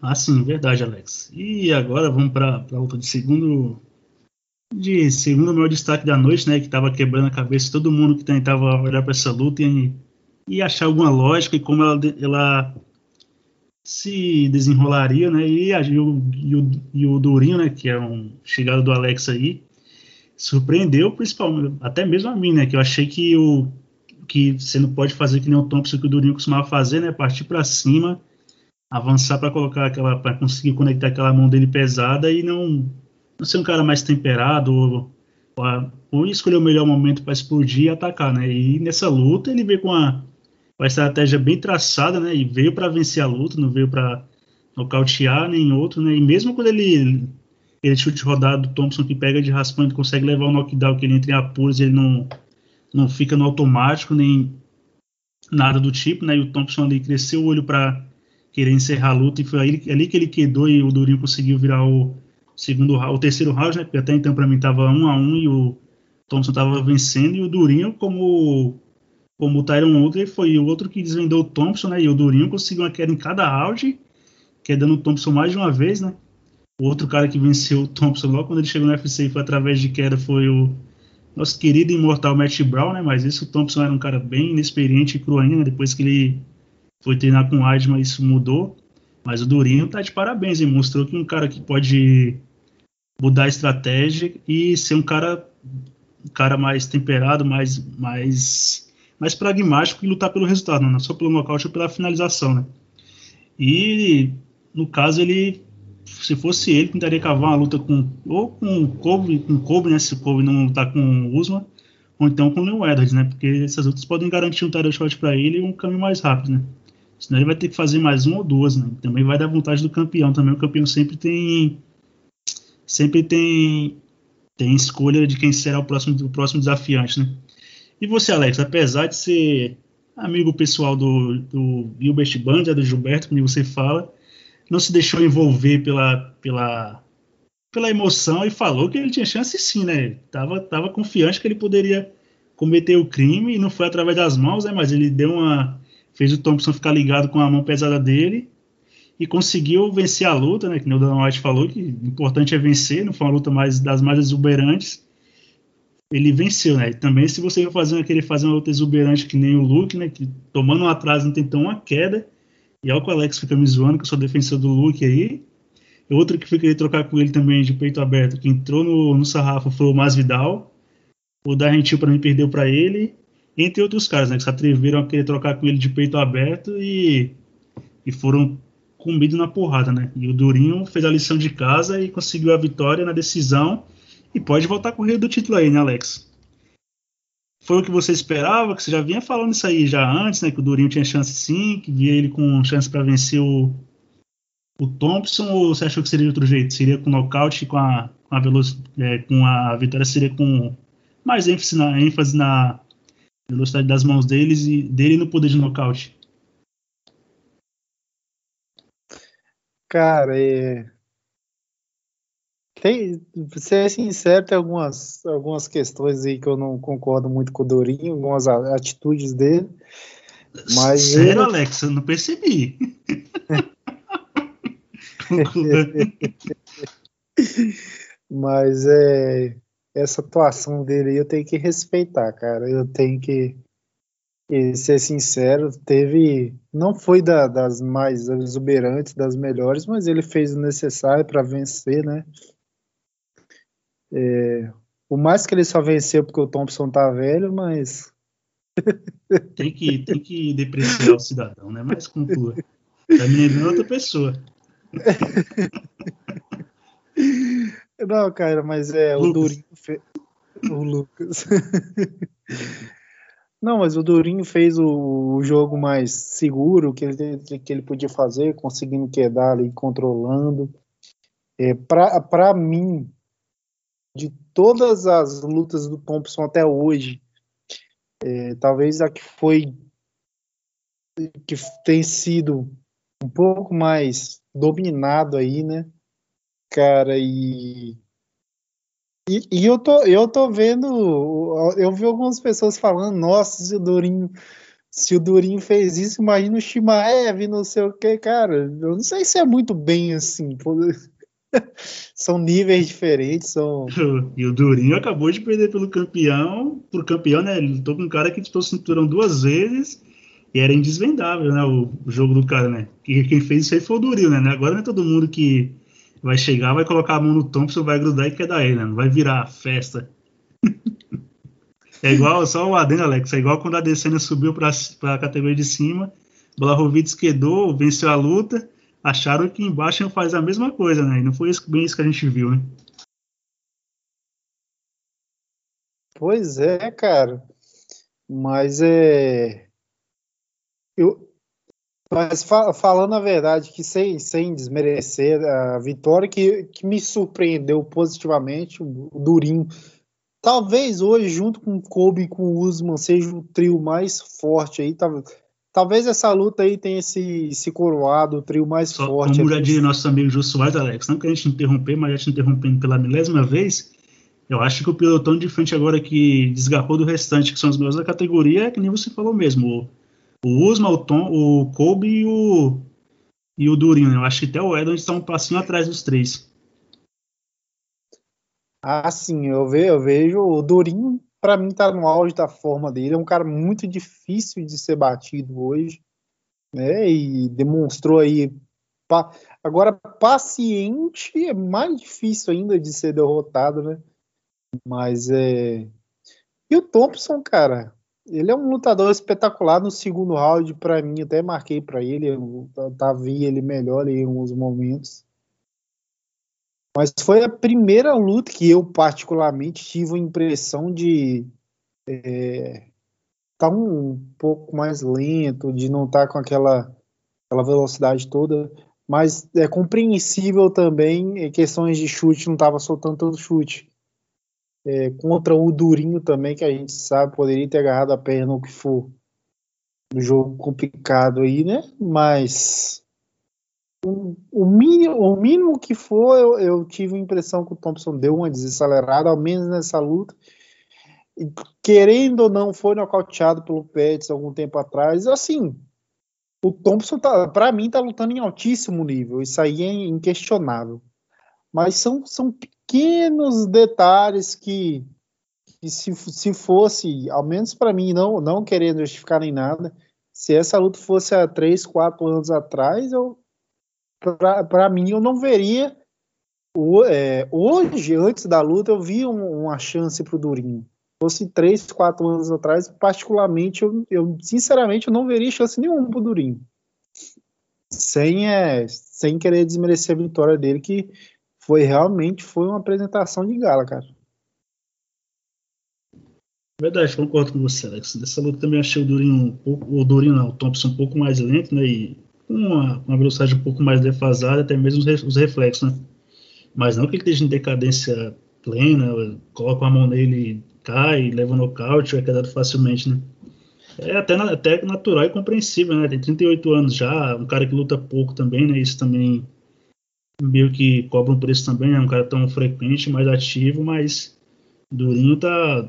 Ah, sim, verdade, Alex. E agora vamos para a luta de segundo de segundo maior destaque da noite, né, que estava quebrando a cabeça de todo mundo que tentava olhar para essa luta e, e, achar alguma lógica e como ela, ela se desenrolaria, né, e, e, o, e, o, e o Durinho, né, que é um chegado do Alex aí, surpreendeu principalmente, até mesmo a mim, né, que eu achei que o que você não pode fazer que nem o Thompson que o Durinho costumava fazer, né, partir para cima avançar para colocar aquela, para conseguir conectar aquela mão dele pesada e não, não ser um cara mais temperado ou, ou, ou escolher o melhor momento para explodir e atacar, né? E nessa luta ele veio com a, uma estratégia bem traçada, né? E veio para vencer a luta, não veio para nocautear nem outro, né? E mesmo quando ele ele chute rodado do Thompson que pega de raspão, ele consegue levar o knockdown, que ele entra em apuros, ele não, não fica no automático, nem nada do tipo, né? E o Thompson ali cresceu o olho para querer encerrar a luta, e foi ali, que ele quedou e o Durinho conseguiu virar o segundo o terceiro round, né? Porque até então para mim tava um a um e o Thompson tava vencendo e o Durinho como como o Tyron Woodley foi o outro que desvendou o Thompson, né? E o Durinho conseguiu uma queda em cada round, quedando o Thompson mais de uma vez, né? O outro cara que venceu o Thompson logo quando ele chegou no UFC foi através de queda foi o nosso querido imortal Matt Brown, né? Mas isso o Thompson era um cara bem inexperiente e cru ainda, né? depois que ele foi treinar com o Adma, isso mudou. Mas o Durinho tá de parabéns, e mostrou que um cara que pode mudar a estratégia e ser um cara um cara mais temperado, mais mais mais pragmático e lutar pelo resultado, não só pelo nocaute ou pela finalização, né? E no caso ele se fosse ele, tentaria cavar uma luta com ou com o Kobe, com Kobe, né, se o Kobe não lutar com o Usman, ou então com o Leon Edwards, né? Porque essas lutas podem garantir um title shot para ele e um caminho mais rápido, né? Senão ele vai ter que fazer mais uma ou duas, né? Também vai dar vontade do campeão. Também o campeão sempre tem. Sempre tem. Tem escolha de quem será o próximo, o próximo desafiante, né? E você, Alex, apesar de ser amigo pessoal do, do Gilbert Band, do Gilberto, como você fala, não se deixou envolver pela, pela, pela emoção e falou que ele tinha chance sim, né? Tava, tava confiante que ele poderia cometer o crime e não foi através das mãos, né? Mas ele deu uma fez o Thompson ficar ligado com a mão pesada dele e conseguiu vencer a luta, né? Que o Dan White falou que o importante é vencer, não foi uma luta mais das mais exuberantes. Ele venceu, né? E também se você for fazer querer fazer uma luta exuberante que nem o Luke, né? Que tomando um atraso não tentou uma queda. E olha o Alex fica me zoando, que eu sou defensor do Luke aí. E outro que foi querer trocar com ele também de peito aberto, que entrou no, no sarrafo, foi o Masvidal. O Darrentil para mim perdeu para ele entre outros caras, né, que se atreveram a querer trocar com ele de peito aberto e, e foram comidos na porrada, né? E o Durinho fez a lição de casa e conseguiu a vitória na decisão e pode voltar a correr do título aí, né, Alex? Foi o que você esperava? Que você já vinha falando isso aí já antes, né? Que o Durinho tinha chance sim, que via ele com chance para vencer o, o Thompson, ou você achou que seria de outro jeito? Seria com nocaute com a, com a, é, com a vitória seria com mais ênfase na, ênfase na velocidade das mãos deles e dele no poder de nocaute. Cara, é... tem, ser sincero, tem algumas, algumas questões aí que eu não concordo muito com o Dorinho, algumas atitudes dele. Mas Sério, ele... Alex, eu não percebi. mas é essa atuação dele eu tenho que respeitar, cara. Eu tenho que, que ser sincero. Teve. Não foi da, das mais exuberantes, das melhores, mas ele fez o necessário para vencer, né? É, por mais que ele só venceu porque o Thompson tá velho, mas. tem que, tem que depreciar o cidadão, né? Mas conclua. Tá me lembrando outra pessoa. Não, cara, mas é Lucas. o Durinho. Fe... O Lucas. Não, mas o Durinho fez o, jogo mais seguro que ele, que ele podia fazer, conseguindo quedar ali, controlando. É, para mim, de todas as lutas do Thompson até hoje, é, talvez a que foi que tem sido um pouco mais dominado aí, né? Cara, e, e, e, eu, tô, eu tô vendo, eu vi algumas pessoas falando, nossa, se o Durinho, se o Durinho fez isso, imagina o Shimaev, não sei o que, cara, eu não sei se é muito bem assim, são níveis diferentes, são... E o Durinho acabou de perder pelo campeão, por campeão, né, ele lutou com um cara que disputou o cinturão duas vezes, e era indesvendável, né, o, jogo do cara, né? E quem fez isso aí foi o Durinho, né? Agora não é todo mundo que vai chegar, vai colocar a mão no Thompson, vai grudar e quer dar ele, né? Não vai virar festa. é igual, só o adendo, Alex, é igual quando a Decena subiu para a categoria de cima, Blahovic quedou, venceu a luta, acharam que embaixo fazer a mesma coisa, né? E não foi bem isso que a gente viu, né? Pois é, cara. Mas é eu, mas fa falando a verdade, que sem, sem desmerecer a vitória, que, que me surpreendeu positivamente, o, Durinho. Talvez hoje, junto com o Kobe e com o Usman, seja o trio mais forte aí. Tal, talvez essa luta aí tenha se, se coroado, o trio mais Só, forte. Como já diria nosso amigo Jô Soares, Alex, não que a gente interromper, mas já te interrompendo pela milésima vez, eu acho que o pilotão de frente agora que desgarrou do restante, que são os melhores da categoria, é que nem você falou mesmo o Usma, o Tom, o Kobe e o, e o Durinho. Eu acho que até o Edon está um passinho atrás dos três. Ah, sim, eu vejo, eu vejo o Durinho, para mim, tá no auge da forma dele. É um cara muito difícil de ser batido hoje, né? E demonstrou aí. Pa... Agora, paciente é mais difícil ainda de ser derrotado, né? Mas é. E o Thompson, cara, ele é um lutador espetacular no segundo round, para mim, até marquei para ele, eu vi ele melhor em alguns momentos. Mas foi a primeira luta que eu, particularmente, tive a impressão de é, tá um pouco mais lento, de não estar tá com aquela, aquela velocidade toda. Mas é compreensível também em questões de chute, não estava soltando todo chute é, contra o Durinho também, que a gente sabe, poderia ter agarrado a perna o que for. Um jogo complicado aí, né? Mas o, o, mínimo, o mínimo que for, eu, eu, tive a impressão que o Thompson deu uma desacelerada, ao menos nessa luta. E, querendo ou não, foi nocauteado pelo Pets algum tempo atrás. Assim, o Thompson, tá, para mim, tá lutando em altíssimo nível. Isso aí é inquestionável. Mas são, são pequenos detalhes que, que se, se fosse, ao menos para mim, não, não querendo justificar nem nada, se essa luta fosse há três, quatro anos atrás, eu para mim eu não veria o, é, hoje, antes da luta, eu vi um, uma chance para o Durinho. Se fosse três, quatro anos atrás, particularmente, eu, eu sinceramente eu não veria chance nenhuma para o Durinho. Sem, é, sem querer desmerecer a vitória dele, que foi realmente foi uma apresentação de gala, cara. Verdade, concordo com você, Alex. Dessa luta também achei o Durinho um pouco, o Durinho não, o Thompson um pouco mais lento, né? E com uma, uma velocidade um pouco mais defasada, até mesmo os, os reflexos, né? Mas não que ele esteja em decadência plena, coloca a mão nele, cai, leva nocaute, é quedado facilmente, né? É até, até natural e compreensível, né? Tem 38 anos já, um cara que luta pouco também, né? Isso também meio que cobra um preço também, é um cara tão frequente, mais ativo, mas Durinho tá,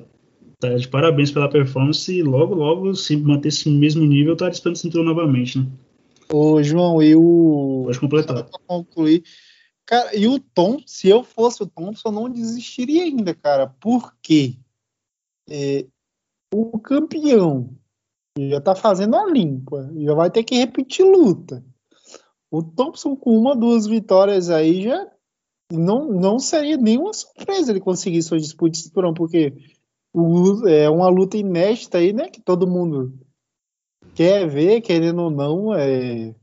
tá de parabéns pela performance e logo, logo, se manter esse mesmo nível, tá disputando cinturão novamente, né? Ô, João, eu. Pode completar. Pra concluir. Cara, e o Tom, se eu fosse o Thompson, eu não desistiria ainda, cara. Por quê? É, o campeão já tá fazendo a limpa, já vai ter que repetir luta. O Thompson com uma, duas vitórias aí já não, não seria nenhuma surpresa ele conseguir sua disputa de cinturão, porque o, é uma luta inédita aí, né? Que todo mundo quer ver, querendo ou não, é,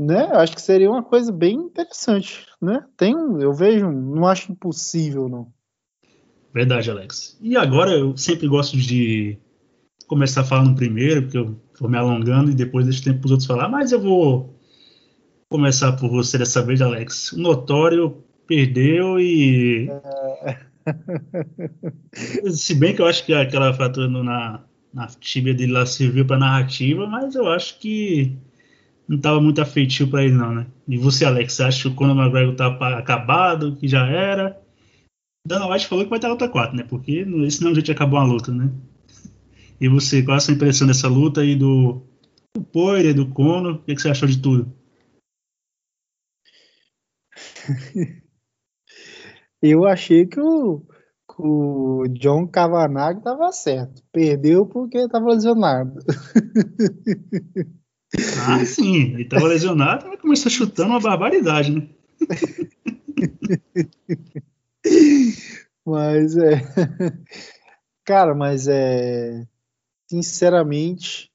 né? Acho que seria uma coisa bem interessante, né? Tem eu vejo, não acho impossível, não. Verdade, Alex. E agora eu sempre gosto de começar falando primeiro, porque eu vou me alongando e depois deixo tempo para os outros falar, mas eu vou começar por você dessa vez, Alex. O Notório perdeu e. Se bem que eu acho que aquela fratura na, na tíbia dele lá serviu para narrativa, mas eu acho que não estava muito afetivo para ele não, né? E você, Alex, você acha que o Conor McGregor tá acabado, que já era? Dana White falou que vai estar luta 4, né? Porque senão a gente acabou a luta, né? E você, qual é a sua impressão dessa luta aí do, do Poirier, do Conor? O que, que você achou de tudo? Eu achei que o, que o John Cavanagh estava certo. Perdeu porque estava lesionado. Ah, sim. Ele estava lesionado e começou chutando uma barbaridade, né? mas é. Cara, mas é. Sinceramente.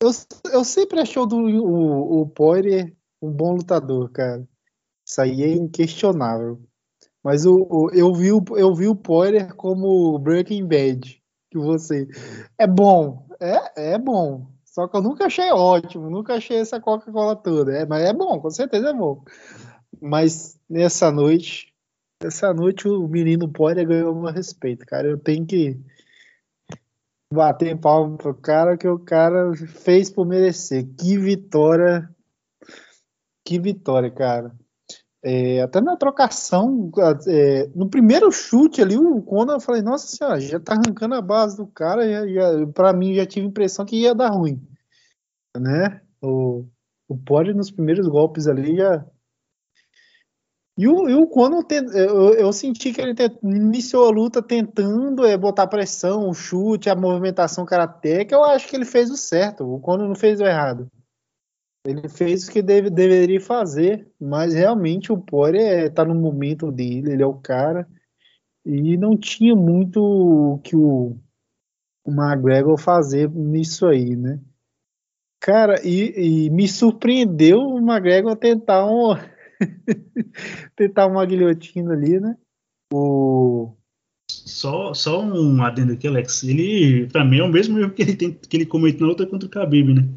Eu, eu sempre achei o, o, o Poirier um bom lutador, cara. Isso aí é inquestionável. Mas o, o, eu, vi o, eu vi o Poirier como Breaking Bad. Que você. É bom. É, é bom. Só que eu nunca achei ótimo. Nunca achei essa Coca-Cola toda. É, mas é bom, com certeza é bom. Mas nessa noite. Essa noite o menino Poirier ganhou meu respeito, cara. Eu tenho que bater palma pro cara que o cara fez por merecer. Que vitória. Que vitória, cara. É, até na trocação, é, no primeiro chute ali, o Conor, eu falei, nossa senhora, já tá arrancando a base do cara, já, já, pra mim já tive a impressão que ia dar ruim, né? O, o Pod nos primeiros golpes ali já... E o, e o Conor, eu, eu, senti que ele iniciou a luta tentando é, botar pressão, o chute, a movimentação karateca, eu acho que ele fez o certo, o Conor não fez o errado. Ele fez o que deve, deveria fazer, mas realmente o Poirier está no momento dele, ele é o cara, e não tinha muito o que o, o McGregor fazer nisso aí, né? Cara, e, e me surpreendeu o McGregor tentar um tentar uma guilhotina ali, né? O só, só um adendo aqui, Alex. Ele, pra mim, é o mesmo erro que ele, tem, que ele cometeu na luta contra o Khabib, né?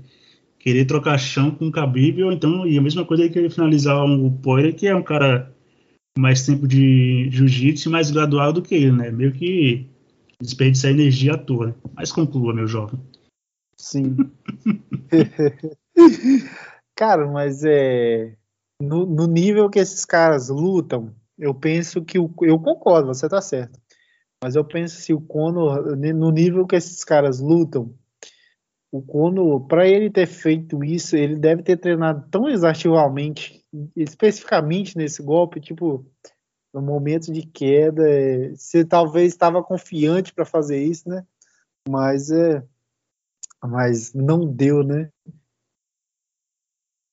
querer trocar chão com o Khabib, ou então, e a mesma coisa ele querer finalizar o Poirier, que é um cara mais tempo de jiu-jitsu mais gradual do que ele, né? Meio que desperdiçar energia à toa. Né? Mas conclua, meu jovem. Sim. cara, mas é. No, no, nível que esses caras lutam, eu penso que o, eu concordo, você tá certo. Mas eu penso se o Conor, no nível que esses caras lutam, o Kono, para ele ter feito isso, ele deve ter treinado tão exaustivamente, especificamente nesse golpe, tipo, no momento de queda, você talvez estava confiante para fazer isso, né? Mas é, mas não deu, né?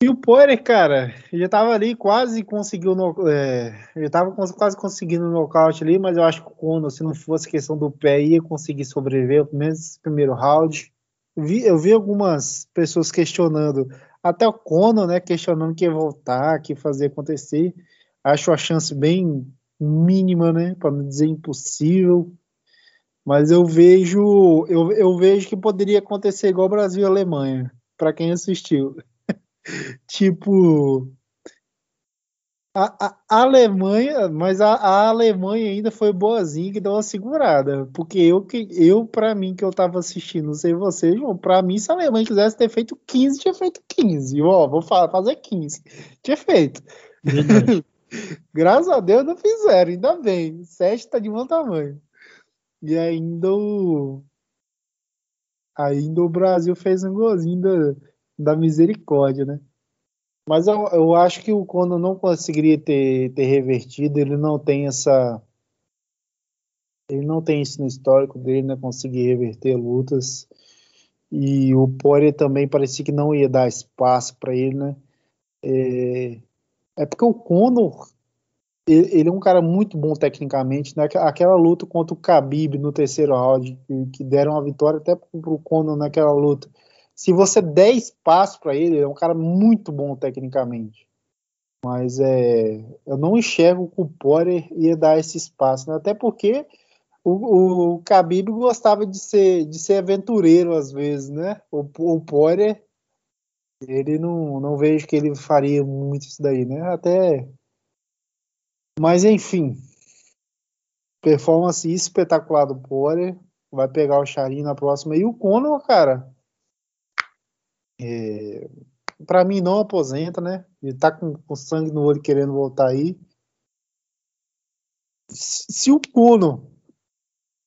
E o Poirier, cara, já tava ali quase conseguiu, no, é, tava quase conseguindo o nocaute ali, mas eu acho que o Kono, se não fosse questão do pé, ia conseguir sobreviver, pelo menos esse primeiro round vi, eu vi algumas pessoas questionando, até o Conor, né, questionando que ia voltar, que ia fazer acontecer. Acho a chance bem mínima, né, para não dizer impossível. Mas eu vejo, eu, eu vejo que poderia acontecer igual Brasil e Alemanha, para quem assistiu. Tipo, a, a, Alemanha, mas a, a, Alemanha ainda foi boazinha que deu uma segurada. Porque eu, que eu para mim, que eu tava assistindo, não sei vocês, João, pra mim, se a Alemanha quisesse ter feito 15, tinha feito 15. Ó, vou fazer 15. Tinha feito. Graças a Deus não fizeram, ainda bem. 7 tá de bom tamanho. E ainda o. Ainda o Brasil fez um golzinho da, da misericórdia, né? Mas eu, eu acho que o Conor não conseguiria ter, ter revertido, ele não tem essa. Ele não tem isso no histórico dele, né? Conseguir reverter lutas. E o Poirier também parecia que não ia dar espaço para ele, né? É, é porque o Conor ele, ele, é um cara muito bom tecnicamente, né? Aquela luta contra o Khabib no terceiro round, que, que deram a vitória até pro Conor naquela luta se você der espaço para ele, ele é um cara muito bom tecnicamente. Mas é, eu não enxergo que o Poirier ia dar esse espaço, né? até porque o, o Khabib gostava de ser, de ser aventureiro às vezes, né? O, o ele não, não vejo que ele faria muito isso daí, né? Até. Mas enfim, performance espetacular do Poirier. vai pegar o Charin na próxima. E o Conor, cara, é, para mim não aposenta, né? Ele tá com, com, sangue no olho querendo voltar aí. Se, o Conor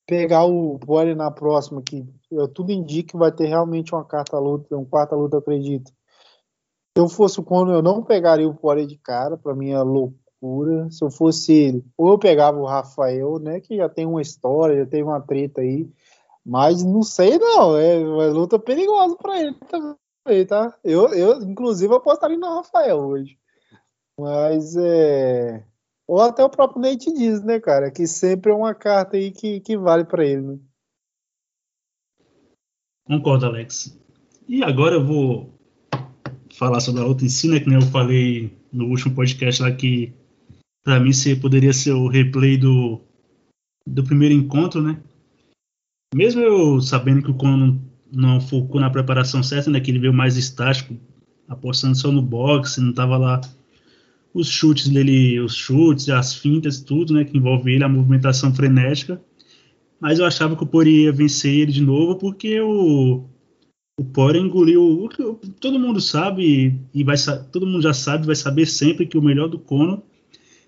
pegar o Poirier na próxima, que eu tudo indica que vai ter realmente uma carta luta, um quarta luta, eu acredito. Se eu fosse o Conor, eu não pegaria o Poirier de cara, para mim é loucura. Se eu fosse ele, ou eu pegava o Rafael, né, que já tem uma história, já tem uma treta aí, mas não sei não, é uma luta perigosa para ele também, tá? Eu, eu inclusive apostaria no Rafael hoje. Mas é ou até o próprio Nate diz, né, cara, que sempre é uma carta aí que, que vale para ele, né? Concordo, Alex. E agora eu vou falar sobre a luta em si, né, que nem eu falei no último podcast lá que para mim você poderia ser o replay do, do primeiro encontro, né? Mesmo eu sabendo que o Conan não focou na preparação certa, né, que ele veio mais estático, apostando só no boxe, não tava lá os chutes dele, os chutes, as fintas, tudo, né, que envolve ele, a movimentação frenética. Mas eu achava que o Poirier ia vencer ele de novo, porque o, o Poirier engoliu. Todo mundo sabe, e vai, todo mundo já sabe, vai saber sempre que o melhor do Conor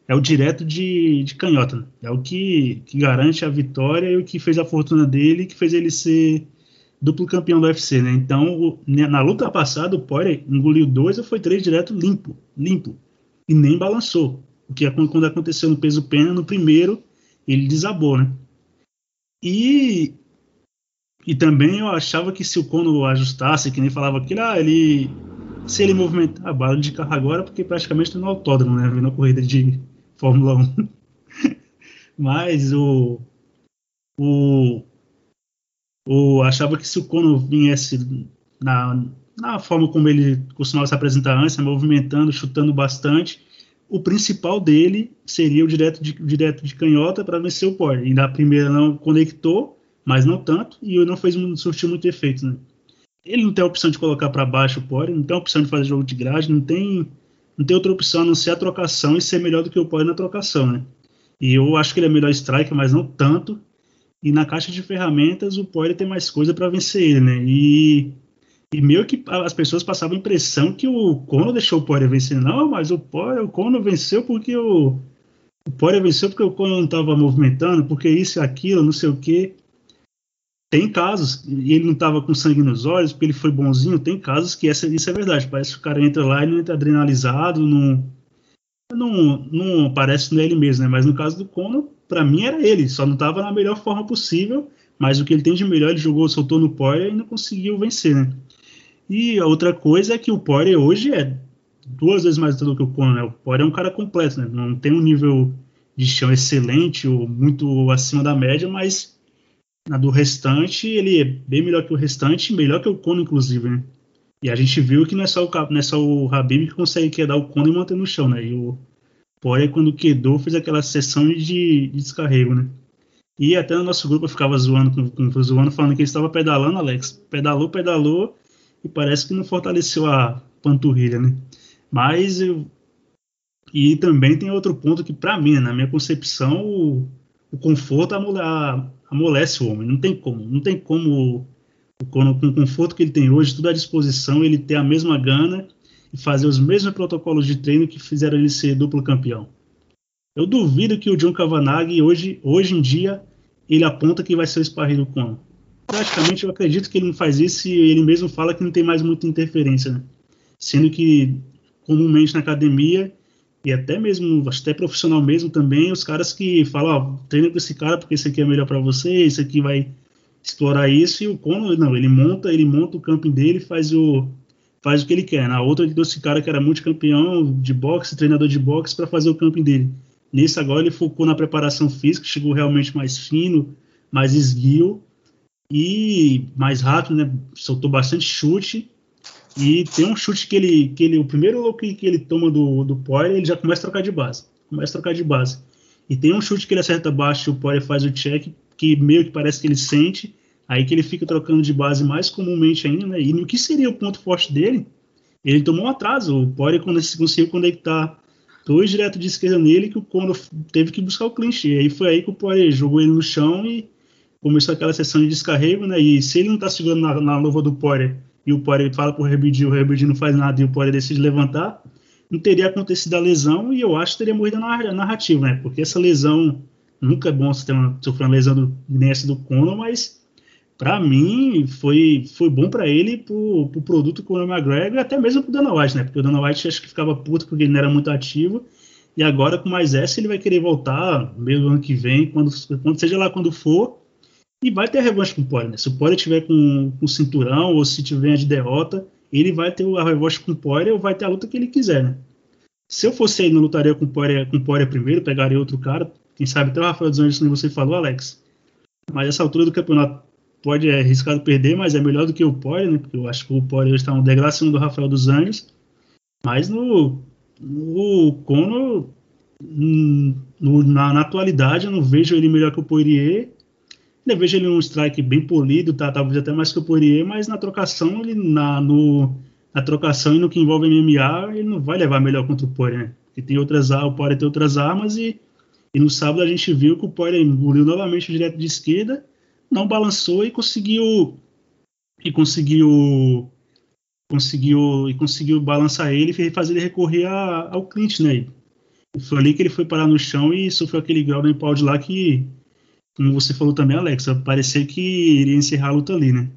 é o direto de, de canhota. Né? É o que, que garante a vitória e o que fez a fortuna dele, que fez ele ser duplo campeão do UFC, né? Então, o, na luta passada, o Poirier engoliu dois ou foi três direto limpo, limpo e nem balançou. O que é quando aconteceu no peso pena, no primeiro, ele desabou, né? E, e também eu achava que se o Conor ajustasse, que nem falava que ah, ele se ele movimentar a bala de carro agora, porque praticamente está no autódromo, né? Vendo a corrida de Fórmula 1. Mas o, o, o achava que se o Conor viesse na, na forma como ele costumava se apresentar antes, né, movimentando, chutando bastante. O principal dele seria o direto de, direto de canhota para vencer o Poirier. E na primeira não conectou, mas não tanto, e não fez surtiu muito efeito. Né? Ele não tem a opção de colocar para baixo o Poirier, não tem a opção de fazer jogo de grade, não tem, não tem outra opção a não ser a trocação e ser melhor do que o Poirier na trocação. Né? E eu acho que ele é melhor striker, mas não tanto. E na caixa de ferramentas o Poirier tem mais coisa para vencer ele, né? E e meio que as pessoas passavam a impressão que o Conor deixou o Poirier vencer. Não, mas o, Poirier, o Conor venceu porque o, o Poirier venceu porque o Conor não estava movimentando, porque isso e aquilo, não sei o quê. Tem casos, e ele não estava com sangue nos olhos, porque ele foi bonzinho, tem casos que essa, isso é verdade. Parece que o cara entra lá e não entra adrenalizado, não, não, não parece não é ele mesmo, né? Mas no caso do Conor, para mim era ele, só não estava na melhor forma possível, mas o que ele tem de melhor, ele jogou, soltou no Poirier e não conseguiu vencer, né? E a outra coisa é que o Poirier hoje é duas vezes mais do que o Conor, né? O Poirier é um cara completo, né? Não tem um nível de chão excelente ou muito acima da média, mas na do restante ele é bem melhor que o restante, melhor que o Conor, inclusive, né? E a gente viu que não é só o, não é só o Habib que consegue quedar o Conor e manter no chão, né? E o Poirier, quando quedou, fez aquela sessão de, de descarrego, né? E até no nosso grupo eu ficava zoando, com, zoando falando que ele estava pedalando, Alex. Pedalou, pedalou, e parece que não fortaleceu a panturrilha, né? Mas eu, e também tem outro ponto que para mim, na minha concepção, o, o conforto amolece o homem. Não tem como, não tem como com o conforto que ele tem hoje, tudo à disposição, ele ter a mesma gana e fazer os mesmos protocolos de treino que fizeram ele ser duplo campeão. Eu duvido que o John Cavanagh hoje, hoje em dia ele aponta que vai ser o sparring do Conor praticamente eu acredito que ele não faz isso e ele mesmo fala que não tem mais muita interferência, né? Sendo que comumente na academia e até mesmo, até profissional mesmo também, os caras que falam, ó, treina com esse cara porque esse aqui é melhor para você, esse aqui vai explorar isso e o Conor, não, ele monta, ele monta o camping dele, faz o faz o que ele quer. Na outra ele esse cara que era multicampeão de boxe, treinador de boxe para fazer o camping dele. Nesse agora ele focou na preparação física, chegou realmente mais fino, mais esguio e mais rápido, né? Soltou bastante chute. E tem um chute que ele, que ele o primeiro look que ele toma do, do Poirier, ele já começa a trocar de base. Começa a trocar de base. E tem um chute que ele acerta baixo e o Poirier faz o check, que meio que parece que ele sente, aí que ele fica trocando de base mais comumente ainda, né? E no que seria o ponto forte dele, ele tomou um atraso. O Poirier conseguiu conectar dois direto de esquerda nele, que o Conor teve que buscar o clinch. E aí foi aí que o Poirier jogou ele no chão e começou aquela sessão de descarrego, né? E se ele não tá segurando na, na luva do Poirier e o Poirier fala pro Herbidi, o Herbidi não faz nada e o Poirier decide levantar, não teria acontecido a lesão e eu acho que teria morrido na narrativa, né? Porque essa lesão nunca é bom você ter uma, sofrer uma lesão do, nem essa do Conor, mas para mim foi, foi bom para ele pro, pro produto com o McGregor e até mesmo pro Dana White, né? Porque o Dana White acho que ficava puto porque ele não era muito ativo e agora com mais essa ele vai querer voltar meio ano que vem, quando, quando seja lá quando for, e vai ter revanche com o Poirier, né? Se o Poirier tiver com, com cinturão ou se tiver de derrota, ele vai ter a revanche com o Poirier ou vai ter a luta que ele quiser, né? Se eu fosse aí, não lutaria com o Poirier, com o Poirier primeiro, pegaria outro cara, quem sabe até o Rafael dos Anjos, como você falou, Alex. Mas essa altura do campeonato pode é arriscado perder, mas é melhor do que o Poirier, né? Porque eu acho que o Poirier está um degrau do Rafael dos Anjos. Mas no, no Conor, no, na, na, atualidade, eu não vejo ele melhor que o Poirier eu vejo ele um strike bem polido, tá? talvez até mais que o Poirier, mas na trocação, ele, na, no, na trocação e no que envolve MMA, ele não vai levar melhor contra o Poirier, né? Porque tem outras, o Poirier tem outras armas e, e no sábado a gente viu que o Poirier engoliu novamente direto de esquerda, não balançou e conseguiu e conseguiu conseguiu e conseguiu balançar ele e fazer ele recorrer a, ao Clint, né? E foi ali que ele foi parar no chão e sofreu aquele grau pau de lá que como você falou também, Alex, parecia que iria encerrar a luta ali, né?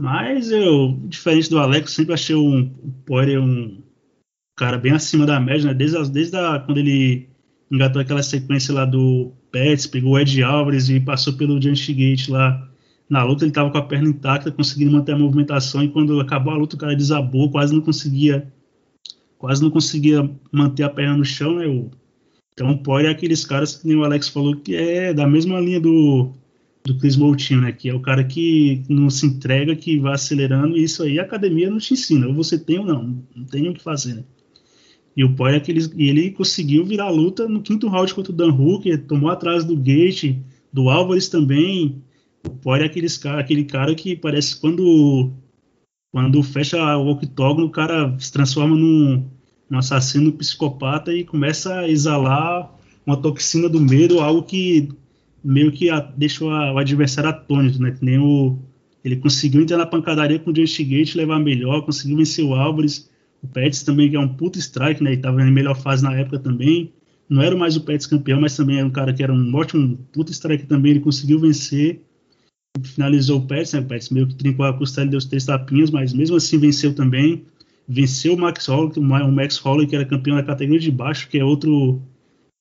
Mas eu, diferente do Alex, sempre achei um, o Poirier um cara bem acima da média, né? Desde, desde a, quando ele engatou aquela sequência lá do Pegou o Ed Alvarez e passou pelo Giant Gate lá na luta, ele estava com a perna intacta, conseguindo manter a movimentação, e quando acabou a luta, o cara desabou, quase não conseguia quase não conseguia manter a perna no chão, né? O, então pode é aqueles caras que nem o Alex falou que é da mesma linha do, do Chris Moutinho, né? Que é o cara que não se entrega, que vai acelerando, e isso aí a academia não te ensina, ou você tem ou não, não tem o que fazer, né? E o Poirier, é aqueles, e ele conseguiu virar a luta no quinto round contra o Dan Hooker, tomou atrás do Gate, do Álvares também. O Poirier é aqueles cara, aquele cara que parece quando quando fecha o octógono, o cara se transforma num, um assassino psicopata e começa a exalar uma toxina do medo, algo que meio que a, deixa o, adversário atônito, né? Que nem o ele conseguiu entrar na pancadaria com o Josh Gate, levar melhor, conseguiu vencer o Álvares, o Pets também que é um puto strike, né? E tava em melhor fase na época também. Não era mais o Pets campeão, mas também era um cara que era um ótimo puto strike também, ele conseguiu vencer. Finalizou o Pets, né? O Pets meio que trincou a costela e deu os três tapinhas, mas mesmo assim venceu também venceu o Max Holloway, o Max Holloway que era campeão da categoria de baixo, que é outro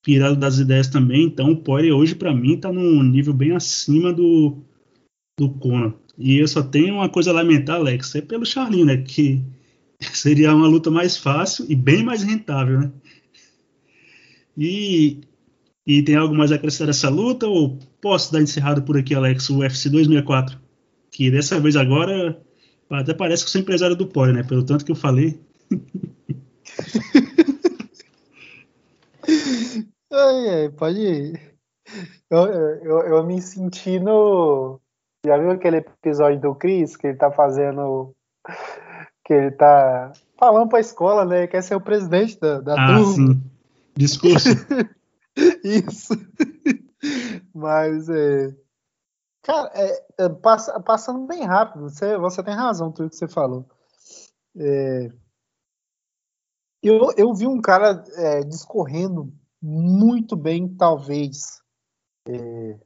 pirado das ideias também. Então o Poirier hoje para mim está num nível bem acima do do Conor. E eu só tenho uma coisa a lamentar, Alex, é pelo Charlinho, né, que seria uma luta mais fácil e bem mais rentável, né? E, e tem algo mais a acrescentar essa luta ou posso dar encerrado por aqui, Alex, o UFC 264? Que dessa vez agora até parece que eu sou empresário do Pore, né? Pelo tanto que eu falei. ai, ai, pode ir. Eu, eu, eu me senti no. Já viu aquele episódio do Chris que ele tá fazendo. Que ele tá falando pra escola, né? Quer ser o presidente da, da ah, turma. Sim. Discurso. Isso. Mas é, Cara, é, é, passa, passando bem rápido, você, você tem razão tudo que você falou. É, eu, eu vi um cara é, discorrendo muito bem, talvez. É,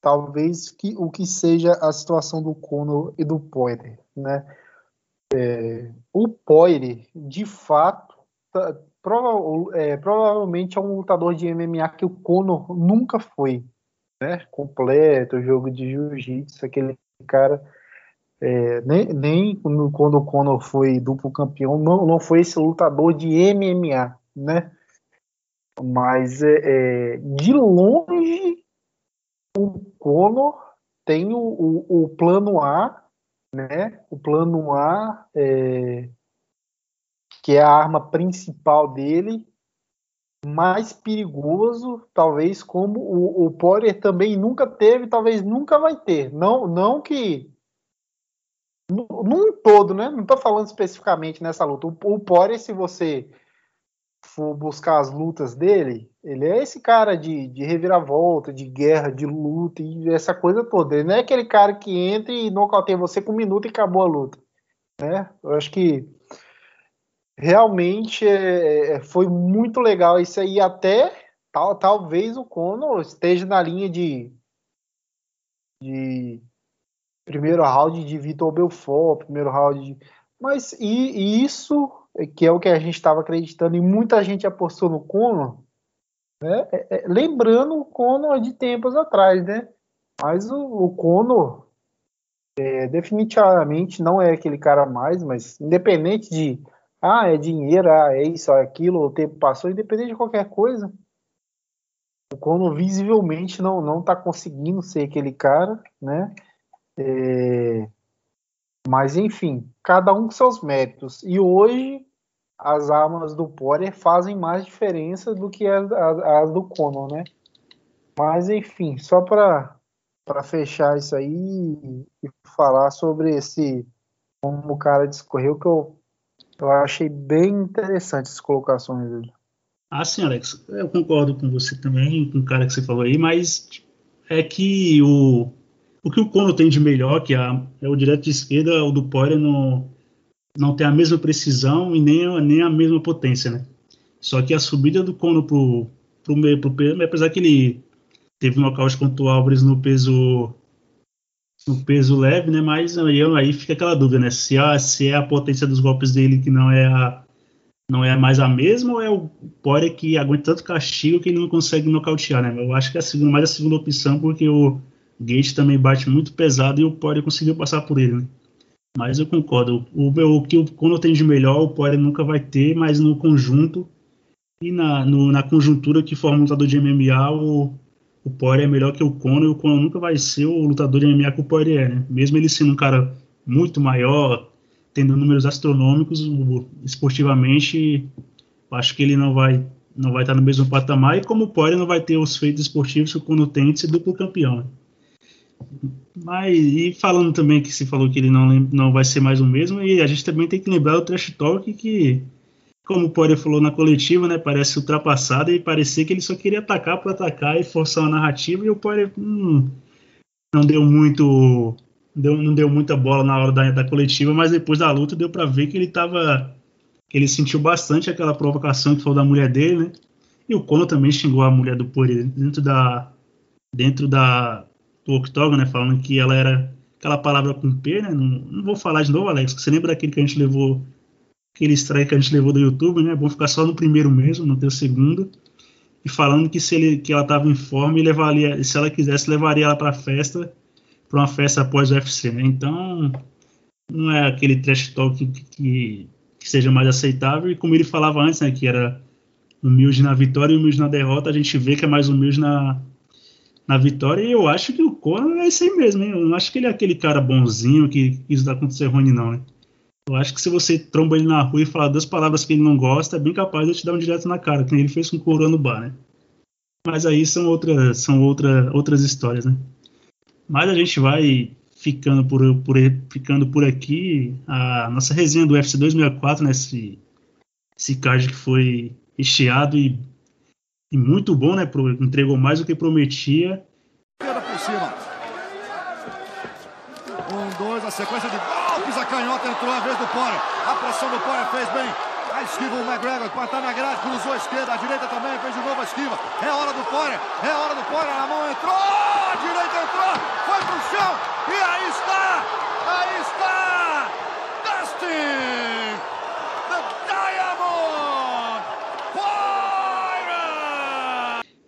talvez que, o que seja a situação do Conor e do Poirier, né? É, o Poirier, de fato, tá, prova, é, provavelmente é um lutador de MMA que o Conor nunca foi né, completo, jogo de jiu-jitsu, aquele cara. É, nem, nem quando o Conor foi duplo campeão, não, não foi esse lutador de MMA, né? Mas é, é de longe o Conor tem o, o, o, plano A, né? O plano A, é, que é a arma principal dele, mais perigoso, talvez como o, o Poirier também nunca teve, talvez nunca vai ter. Não, não que num todo, né? Não estou falando especificamente nessa luta. O, o Poirier, se você for buscar as lutas dele, ele é esse cara de, de reviravolta, de guerra, de luta e essa coisa toda. Ele não é aquele cara que entra e nocauteia você com um minuto e acabou a luta. Né? Eu acho que realmente é, é foi muito legal isso aí. Até tal, talvez o Conor esteja na linha de, de primeiro round de Vitor Belfort, primeiro round de. Mas e, e isso que é o que a gente estava acreditando e muita gente apostou no Conor, né? É, é, lembrando o Conor de tempos atrás, né? Mas o, o Conor é, definitivamente não é aquele cara mais, mas independente de ah, é dinheiro, ah, é isso, é aquilo, o tempo passou, independente de qualquer coisa, o Conor visivelmente não não está conseguindo ser aquele cara, né? É, mas enfim, cada um com seus méritos. E hoje as armas do Poirier fazem mais diferença do que as, as, as do Conor, né? Mas enfim, só para para fechar isso aí e falar sobre esse como o cara discorreu que eu, eu achei bem interessante as colocações dele. Ah, sim, Alex, eu concordo com você também, com o cara que você falou aí, mas é que o, o que o Conor tem de melhor, que é, é o direto de esquerda, o do Poirier no, não tem a mesma precisão e nem, nem a mesma potência, né? Só que a subida do Cono pro, pro meio, pro peso, apesar que ele teve um nocaute contra o Álvares no peso no peso leve, né? Mas aí, aí fica aquela dúvida, né? Se, a, se é a potência dos golpes dele que não é a não é mais a mesma ou é o Poirier que aguenta tanto castigo que ele não consegue nocautear, né? Eu acho que é a segunda, mais a segunda opção porque o Gate também bate muito pesado e o Poirier conseguiu passar por ele, né? Mas eu concordo. O, o que tem de melhor, o Poirier nunca vai ter, mas no conjunto e na, no, na conjuntura que forma um lutador de MMA, o, o Poirier é melhor que o Conor e o Conor nunca vai ser o lutador de MMA que o Poirier é, né? Mesmo ele sendo um cara muito maior, tendo números astronômicos, esportivamente, acho que ele não vai não vai estar no mesmo patamar e como o Poirier não vai ter os feitos esportivos que o Conor tem de ser duplo campeão. Mas, e falando também que se falou que ele não, não vai ser mais o mesmo, e a gente também tem que lembrar do Trash Talk que, como o Poirier falou na coletiva, né, parece ultrapassado e parecia que ele só queria atacar por atacar e forçar uma narrativa, e o Poirier hum, não deu muito. Deu, não deu muita bola na hora da, da coletiva, mas depois da luta deu para ver que ele tava. que ele sentiu bastante aquela provocação que foi da mulher dele, né? E o Conor também xingou a mulher do Poirier dentro da. dentro da do octógono, né, falando que ela era aquela palavra com P, né, não, não vou falar de novo, Alex, você lembra daquele que a gente levou, aquele strike que a gente levou do YouTube, né, bom ficar só no primeiro mesmo, não ter o segundo, e falando que se ele, que ela estava em forma e levaria, se ela quisesse, levaria ela para festa, para uma festa após o UFC, né, então não é aquele trash talk que, que, que seja mais aceitável, e como ele falava antes, né, que era humilde na vitória e humilde na derrota, a gente vê que é mais humilde na, na vitória. E eu acho que o Conor é esse aí mesmo, hein? Eu não acho que ele é aquele cara bonzinho que quis dar contra o Cerrone, não, né? Eu acho que se você tromba ele na rua e falar duas palavras que ele não gosta, é bem capaz de te dar um direto na cara, que ele fez com o Coroa no bar, né? Mas aí são, outras são outra, outras histórias, né? Mas a gente vai ficando por, por, ficando por aqui. A nossa resenha do UFC 264, né? Esse, esse card que foi recheado e e muito bom, né? Entregou mais do que prometia. por cima. Um, dois, a sequência de golpes. A canhota entrou a vez do Poirier. A pressão do Poirier fez bem. A esquiva o McGregor, cortar na grade, cruzou a esquerda, a direita também, fez de novo a esquiva. É hora do Poirier, é hora do Poirier, na mão entrou, a direita entrou, foi pro chão, e aí está, aí está, Dustin, the Diamond,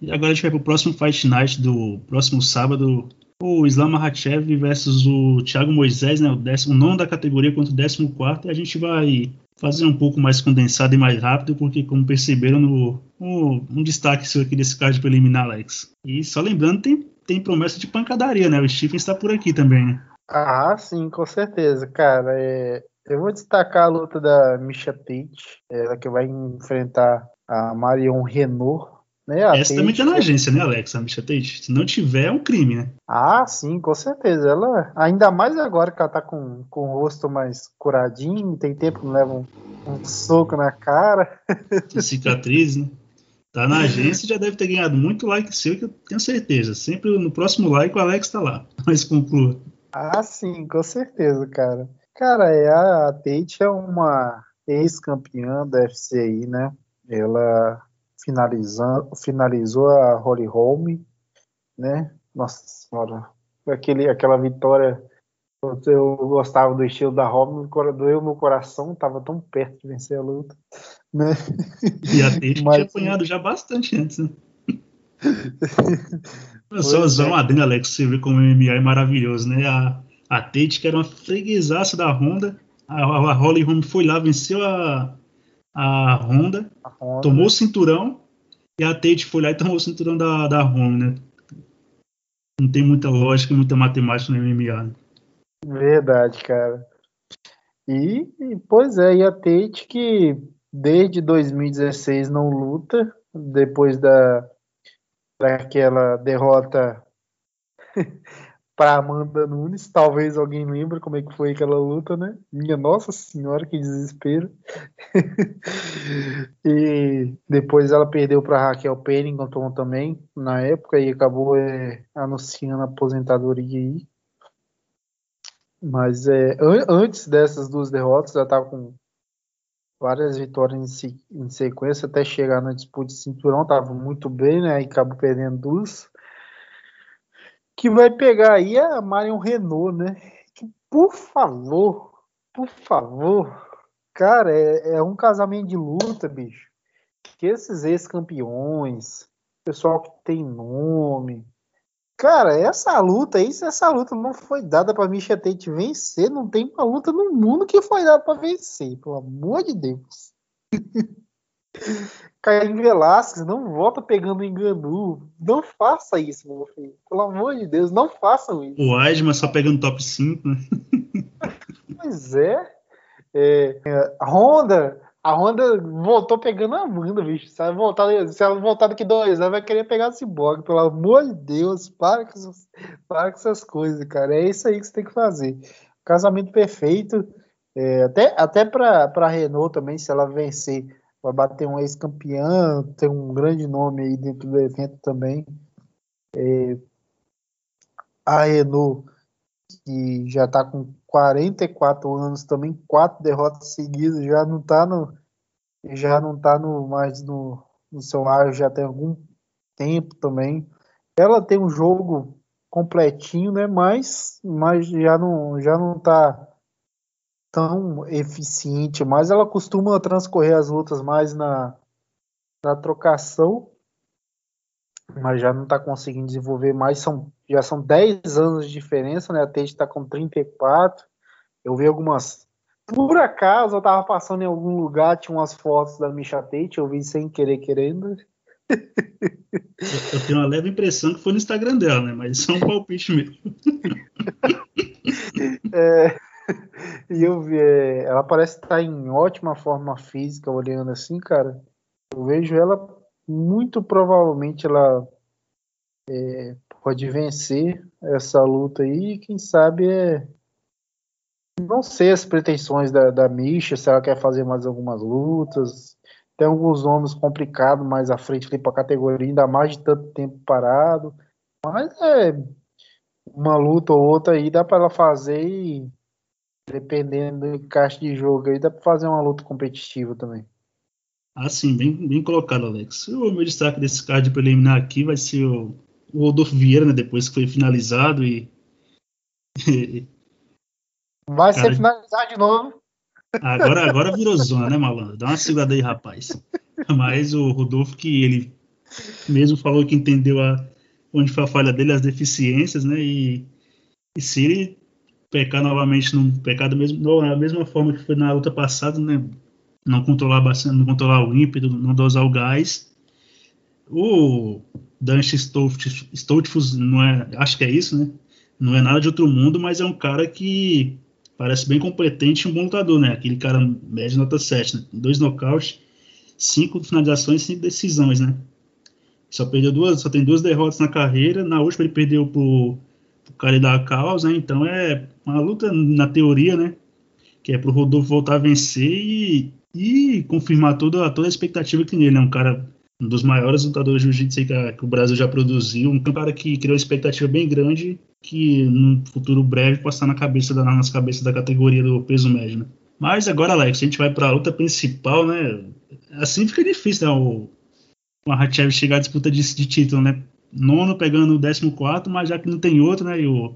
E agora a gente vai pro próximo Fight Night do próximo sábado. O Islam Makhachev versus o Thiago Moisés, né, o, décimo, nono da categoria contra o décimo quarto. E a gente vai fazer um pouco mais condensado e mais rápido, porque como perceberam no, no um destaque seu aqui desse card preliminar, Alex. E só lembrando, tem, tem promessa de pancadaria, né? O Stephen está por aqui também, né? Ah, sim, com certeza, cara. É, eu vou destacar a luta da Misha Tate, ela que vai enfrentar a Marion Renault né? A Essa Tate, também tá na agência, né, Alex? A Misha Tate. Se não tiver, é um crime, né? Ah, sim, com certeza. Ela, ainda mais agora que ela tá com, com o rosto mais curadinho, tem tempo que não leva um, Um soco na cara. Cicatriz, né? Tá na agência já deve ter ganhado muito like seu, que eu tenho certeza. Sempre no próximo like o Alex tá lá. Mas conclua. Ah, sim, com certeza, cara. Cara, é, a Tate é uma ex-campeã da FCI, né? Ela finalizando, finalizou a Holly Holm, né? Nossa senhora, aquele, aquela vitória. Eu gostava do estilo da Holm, doeu meu coração, tava tão perto de vencer a luta. Né? E a Tate tinha apanhado já bastante antes, né? Só usar uma adenda, Alex, você vê como o MMA é maravilhoso, né? A, a Tate, que era uma freguesaça da Honda, a, a Holly Holm foi lá, venceu a, a Honda, a Honda, tomou o cinturão, e a Tate foi lá e tomou o cinturão da, da Honda, né? Não tem muita lógica, muita matemática no MMA. Né? Verdade, cara. E, e, pois é, e a Tate que desde 2016 não luta, depois da daquela derrota para Amanda Nunes. Talvez alguém lembre como é que foi aquela luta, né? Minha Nossa Senhora, que desespero. e depois ela perdeu para Raquel Pennington também, na época, e acabou é, anunciando a aposentadoria aí. Mas é, an antes dessas duas derrotas, ela estava com várias vitórias em, em, sequência até chegar na disputa de cinturão, estava muito bem, né? E acabou perdendo duas que vai pegar aí é a Marion Renault, né? Que, por favor, por favor, cara, é, é um casamento de luta, bicho. Que esses ex-campeões, pessoal que tem nome, Cara, essa luta aí, se essa luta não foi dada pra Misha Tate vencer, não tem uma luta no mundo que foi dada pra vencer, pelo amor de Deus. Caim Velasquez, não volta pegando enganu. Não faça isso, meu filho. Pelo amor de Deus, não façam isso. O Weidman só pegando top 5, né? pois é. é. A Honda, a Honda voltou pegando a Amanda, bicho. Se ela voltar, se ela voltar daqui dois anos, vai querer pegar esse blog. Pelo amor de Deus, para com, essas, para com essas coisas, cara. É isso aí que você tem que fazer. Casamento perfeito. É, até até para a Renault também, se ela vencer vai bater um ex-campeão, tem um grande nome aí dentro do evento também. É, a Renault, que já está com 44 anos, também quatro derrotas seguidas, já não está no já não tá no mais no, no seu ar já tem algum tempo também. Ela tem um jogo completinho, né? Mas, mas já não já não tá tão eficiente, mas ela costuma transcorrer as lutas mais na, na trocação, mas já não está conseguindo desenvolver mais. São, já são 10 anos de diferença, né? A Tate está com 34. Eu vi algumas. Por acaso, eu estava passando em algum lugar, tinha umas fotos da Misha Tate, eu vi sem querer querendo. Eu tenho uma leve impressão que foi no Instagram dela, né? Mas isso é um palpite mesmo. É, e eu vi, é, ela parece estar em ótima forma física, olhando assim, cara. Eu vejo ela, muito provavelmente ela é, pode vencer essa luta aí. Quem sabe é. Não sei as pretensões da, da Misha, se ela quer fazer mais algumas lutas. Tem alguns nomes complicados mais à frente ali para a categoria, ainda mais de tanto tempo parado. Mas é uma luta ou outra aí dá para ela fazer e dependendo do encaixe de jogo aí, dá para fazer uma luta competitiva também. Ah, sim, bem, bem colocado, Alex. O meu destaque desse card preliminar aqui vai ser o, o Rodolfo Vieira, né, depois que foi finalizado e. vai Cara, ser finalizado de novo. Agora, agora virou zona, né, malandro? Dá uma segurada aí, rapaz. Mas o Rodolfo, que ele mesmo falou que entendeu a, onde foi a falha dele, as deficiências, né? E, e se ele pecar novamente no pecado mesmo, da mesma forma que foi na luta passada, né? Não controlar bastante, não controlar o ímpeto, não dosar o gás. O Dante Stoltfus não é, acho que é isso, né? Não é nada de outro mundo, mas é um cara que parece bem competente e um bom lutador, né? Aquele cara médio nota 7, né? Dois nocautes, cinco finalizações, cinco decisões, né? Só perdeu duas, só tem duas derrotas na carreira. Na última ele perdeu pro, cara da causa, né? Então é uma luta na teoria, né? que é pro Rodolfo voltar a vencer e, e confirmar toda, toda a expectativa que nele, é né? um cara um dos maiores lutadores de jiu-jitsu que, que, o Brasil já produziu, um cara que criou uma expectativa bem grande que no futuro breve possa estar na cabeça da, nas cabeças da categoria do peso médio, né? Mas agora, Alex, a gente vai para a luta principal, né? Assim fica difícil, né? O, o Mahachev chegar à disputa de, de, título, né? Nono pegando o décimo quarto, mas já que não tem outro, né? E o,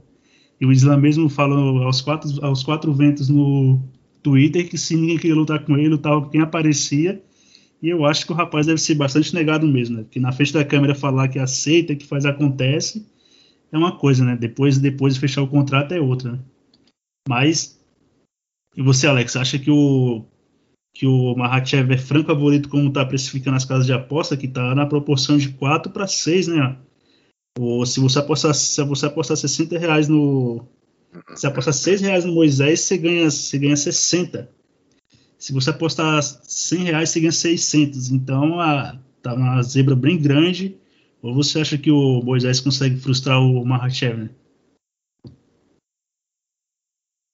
e o Islam mesmo falou aos quatro, aos quatro ventos no Twitter que se ninguém queria lutar com ele, lutava quem aparecia. E eu acho que o rapaz deve ser bastante negado mesmo, né? Porque na frente da câmera falar que aceita, que faz acontece, é uma coisa, né? Depois, depois de fechar o contrato é outra, né? Mas e você, Alex, acha que o que o Mahachev é franco favorito como está precificando as casas de aposta, que está na proporção de 4 para 6, né? Ou se você apostar, se você apostar 60 reais no. Se apostar 6 reais no Moisés, você ganha, você ganha 60. Se você apostar 100 reais, você ganha 600. Então, a, tá uma zebra bem grande. Ou você acha que o Moisés consegue frustrar o Mahachev, né?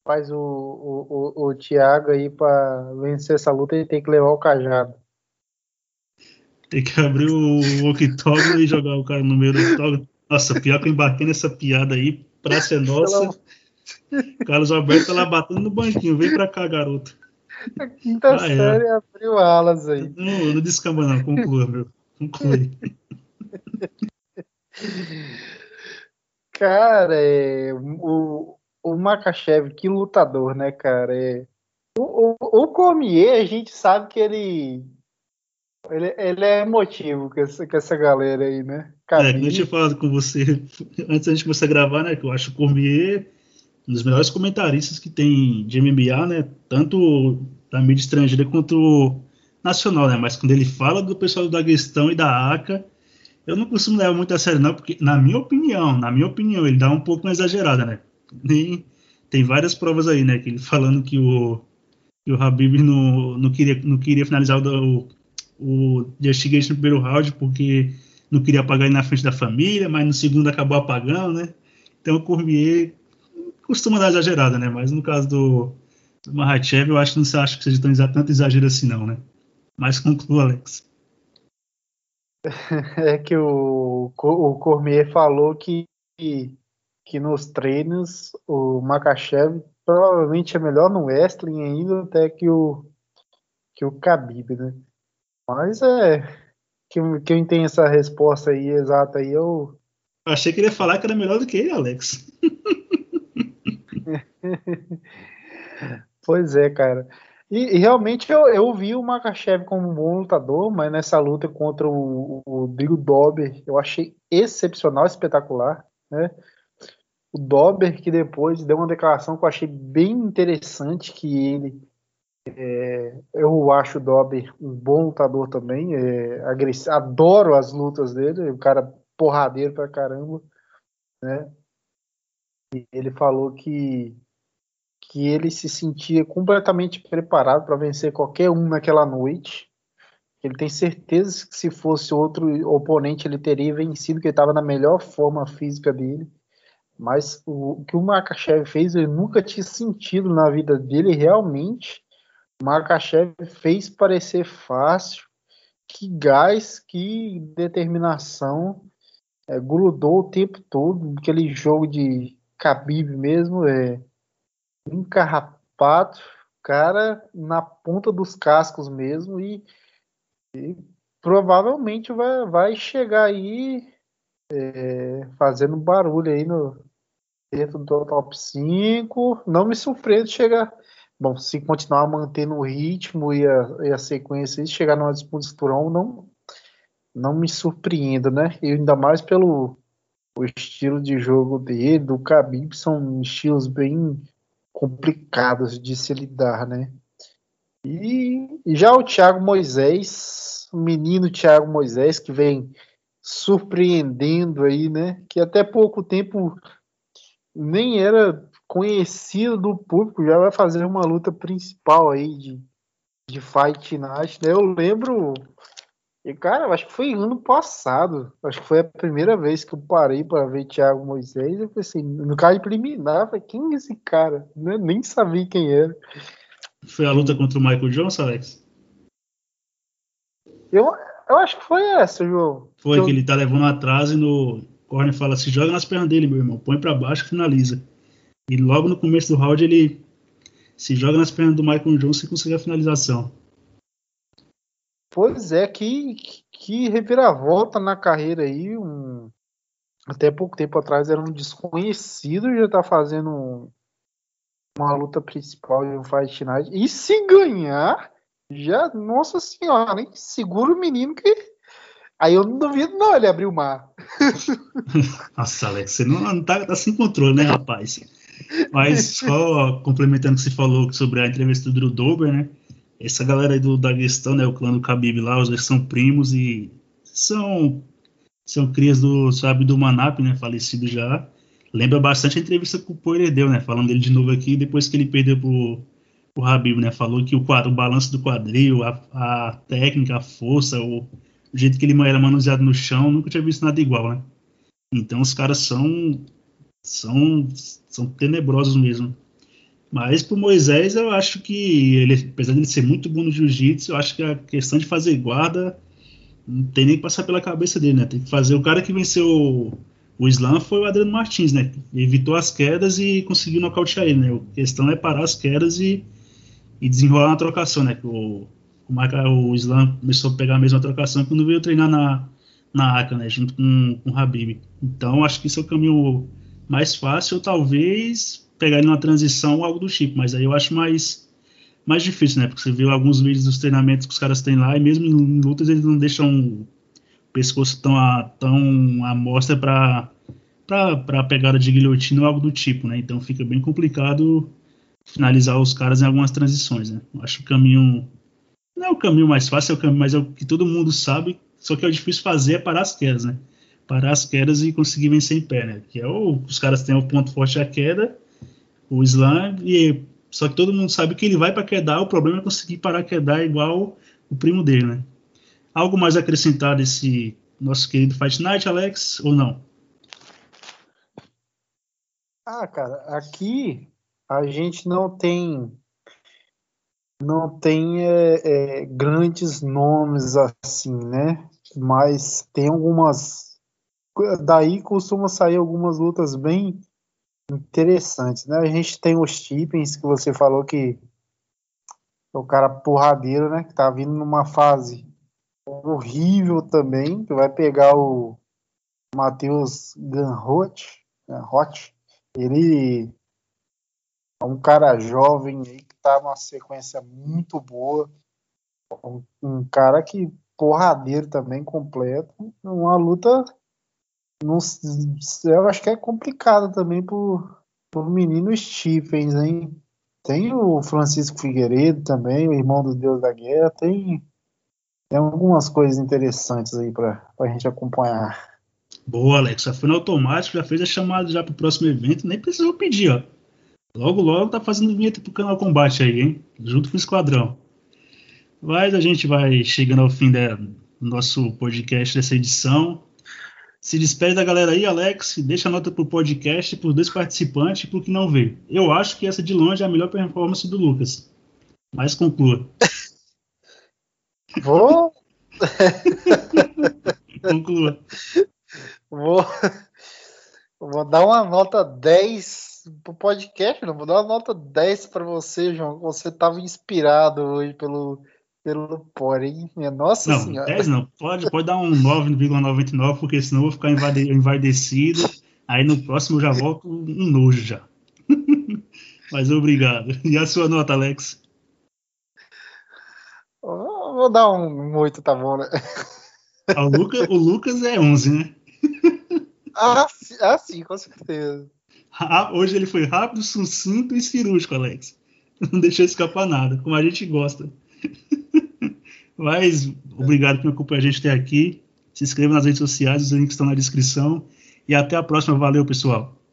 Faz o, o, o, o Thiago aí para vencer essa luta, ele tem que levar o cajado. Tem que abrir o octógono e jogar o cara no meio do octógono. Nossa, pior que eu embarquei nessa piada aí, praça é nossa. Carlos Alberto tá lá batendo no banquinho. Vem pra cá, garoto. A quinta ah, é. série é. abriu alas aí. Não, não descamba não, conclua, meu. Conclui. Cara, é, o, o Makachev, que lutador, né, cara? É, o, o, o Cormier, a gente sabe que ele, ele, ele é emotivo com essa, com essa galera aí, né? É, eu tinha falado com você antes da gente começar a gravar, né? Que eu acho o Cormier um dos melhores comentaristas que tem de MMA, né? Tanto da mídia estrangeira quanto nacional, né? Mas quando ele fala do pessoal do Daguestão e da ACA, eu não costumo levar muito a sério, não, porque, na minha opinião, na minha opinião, ele dá um pouco mais exagerada, né? Nem, tem várias provas aí, né? Que ele falando que o, que o Habib não, não, queria, não queria finalizar o, o Justigation no primeiro round porque não queria apagar ele na frente da família, mas no segundo acabou apagando, né? Então o Cormier costuma dar exagerada, né? Mas no caso do, do Mahachev, eu acho que não se acha que seja tão, tanto exagero assim, não, né? Mas conclua, Alex. É que o, o Cormier falou que que nos treinos o Makachev provavelmente é melhor no wrestling ainda até que o que o Khabib, né? Mas é que quem tem essa resposta aí exata aí eu achei que ele ia falar que era melhor do que ele, Alex. pois é, cara. E, e, realmente eu, eu vi o Makachev como um bom lutador, mas nessa luta contra o, o, o Bill Dober eu achei excepcional, espetacular, né? O Dober, que depois deu uma declaração que eu achei bem interessante, que ele é, eu acho o Dober um bom lutador também, é, adoro as lutas dele, o cara porradeiro pra caramba, né? E ele falou que que ele se sentia completamente preparado para vencer qualquer um naquela noite. Ele tem certeza que se fosse outro oponente ele teria vencido, que ele estava na melhor forma física dele mas o, o que o Makachev fez, ele nunca tinha sentido na vida dele realmente. O Makachev fez parecer fácil. Que gás, que determinação. É, grudou o tempo todo. Aquele jogo de Khabib mesmo, é encarrapado. Cara na ponta dos cascos mesmo. E, e provavelmente vai, vai chegar aí é, fazendo barulho aí no, dentro do top 5. Não me surpreende chegar. Bom, se continuar mantendo o ritmo e a, e a sequência e chegar numa disputa de turão, não, não me surpreendo, né? E ainda mais pelo o estilo de jogo dele, do Khabib, são estilos bem complicados de se lidar, né? E, e já o Thiago Moisés, o menino Thiago Moisés, que vem surpreendendo aí, né? Que até pouco tempo nem era conhecido do público, já vai fazer uma luta principal aí de, de Fight Night, né? Eu lembro, e cara, acho que foi ano passado, acho que foi a primeira vez que eu parei para ver Thiago Moisés, eu pensei, no caso de preliminar, falei, quem é esse cara? Eu nem sabia quem era. Foi a luta contra o Michael Johnson, Alex? Eu, eu acho que foi essa, João. Foi que, que ele tá levando atrás e no corner fala assim, joga nas pernas dele, meu irmão, põe para baixo e finaliza. E logo no começo do round ele se joga nas pernas do Michael Johnson e consegue a finalização. Pois é, que, que reviravolta na carreira aí. Um, até pouco tempo atrás era um desconhecido, já tá fazendo uma luta principal de um Fight Night. E se ganhar, já, nossa senhora, hein? Segura o menino que. Aí eu não duvido, não, ele abriu o mar. nossa, Alex, você não, não tá, tá sem controle, né, rapaz? Mas só complementando o que você falou sobre a entrevista do Drew Dober, né? Essa galera aí do Daguestão, né? O clã do Khabib lá, os dois são primos e são são crias do, sabe, do Manap, né? Falecido já. Lembra bastante a entrevista que o Poirier deu, né? Falando dele de novo aqui, depois que ele perdeu pro, pro Habib, né? Falou que o, quadro, o balanço do quadril, a, a técnica, a força, o, o jeito que ele era manuseado no chão, nunca tinha visto nada igual, né? Então os caras são são, são tenebrosos mesmo. Mas pro Moisés, eu acho que ele, apesar de ele ser muito bom no jiu-jitsu, eu acho que a questão de fazer guarda não tem nem que passar pela cabeça dele, né? Tem que fazer. O cara que venceu o, o Slam foi o Adriano Martins, né? Evitou as quedas e conseguiu nocautear ele, né? A questão é parar as quedas e, e desenrolar na trocação, né? O, o, o Slam começou a pegar a mesma trocação quando veio treinar na, na ACA, né? Junto com, com o Habib. Então, acho que esse é o caminho mais fácil, ou talvez pegar ele numa transição ou algo do tipo, mas aí eu acho mais mais difícil, né? Porque você viu alguns vídeos dos treinamentos que os caras têm lá e mesmo em lutas eles não deixam o pescoço tão a, tão à mostra para para pegada de guilhotina ou algo do tipo, né? Então fica bem complicado finalizar os caras em algumas transições, né? Acho o caminho não é o caminho mais fácil, é o caminho, mas é o que todo mundo sabe, só que é o difícil fazer é parar as quedas, né? parar as quedas e conseguir vencer em pé, né? Que é o, os caras têm o ponto forte a queda, o slam, e só que todo mundo sabe que ele vai para quedar, o problema é conseguir parar quedar igual o primo dele, né? Algo mais acrescentar desse nosso querido Fight Night, Alex, ou não? Ah, cara, aqui a gente não tem não tem é, é, grandes nomes assim, né? Mas tem algumas daí costuma sair algumas lutas bem interessantes, né? A gente tem os Tippens, que você falou que é o cara porradeiro, né? Que tá vindo numa fase horrível também, que vai pegar o Matheus Ganhot. Ele é um cara jovem aí tá numa sequência muito boa. Um, um cara que porradeiro também completo. Uma luta não, eu acho que é complicado também pro, pro menino Stephens, hein? Tem o Francisco Figueiredo também, o irmão do Deus da Guerra, tem, tem algumas coisas interessantes aí para a gente acompanhar. Boa, Alex, já foi no automático, já fez a chamada já pro próximo evento, nem precisou pedir, ó. Logo, logo tá fazendo vinheta pro canal Combate aí, hein? Junto com o Esquadrão. Mas a gente vai chegando ao fim do nosso podcast dessa edição. Se despede da galera aí, Alex. Deixa a nota pro podcast, pros dois participantes e pro que não veio. Eu acho que essa de longe é a melhor performance do Lucas. Mas conclua. Vou. conclua. Vou. Vou dar uma nota 10 pro podcast, não. Vou dar uma nota 10 para você, João. Você estava inspirado hoje pelo pelo porém, minha nossa não, senhora. 10 não, pode, pode dar um 9,99, porque senão eu vou ficar envaidecido. Aí no próximo eu já volto um nojo já. Mas obrigado. E a sua nota, Alex? vou dar um 8, tá bom, né? Ah, o, Lucas, o Lucas é 11, né? ah, ah, sim, com certeza. Hoje ele foi rápido, sucinto e cirúrgico, Alex. Não deixou escapar nada, como a gente gosta. Mas obrigado por acompanhar a gente até aqui. Se inscreva nas redes sociais, os links estão na descrição. E até a próxima. Valeu, pessoal.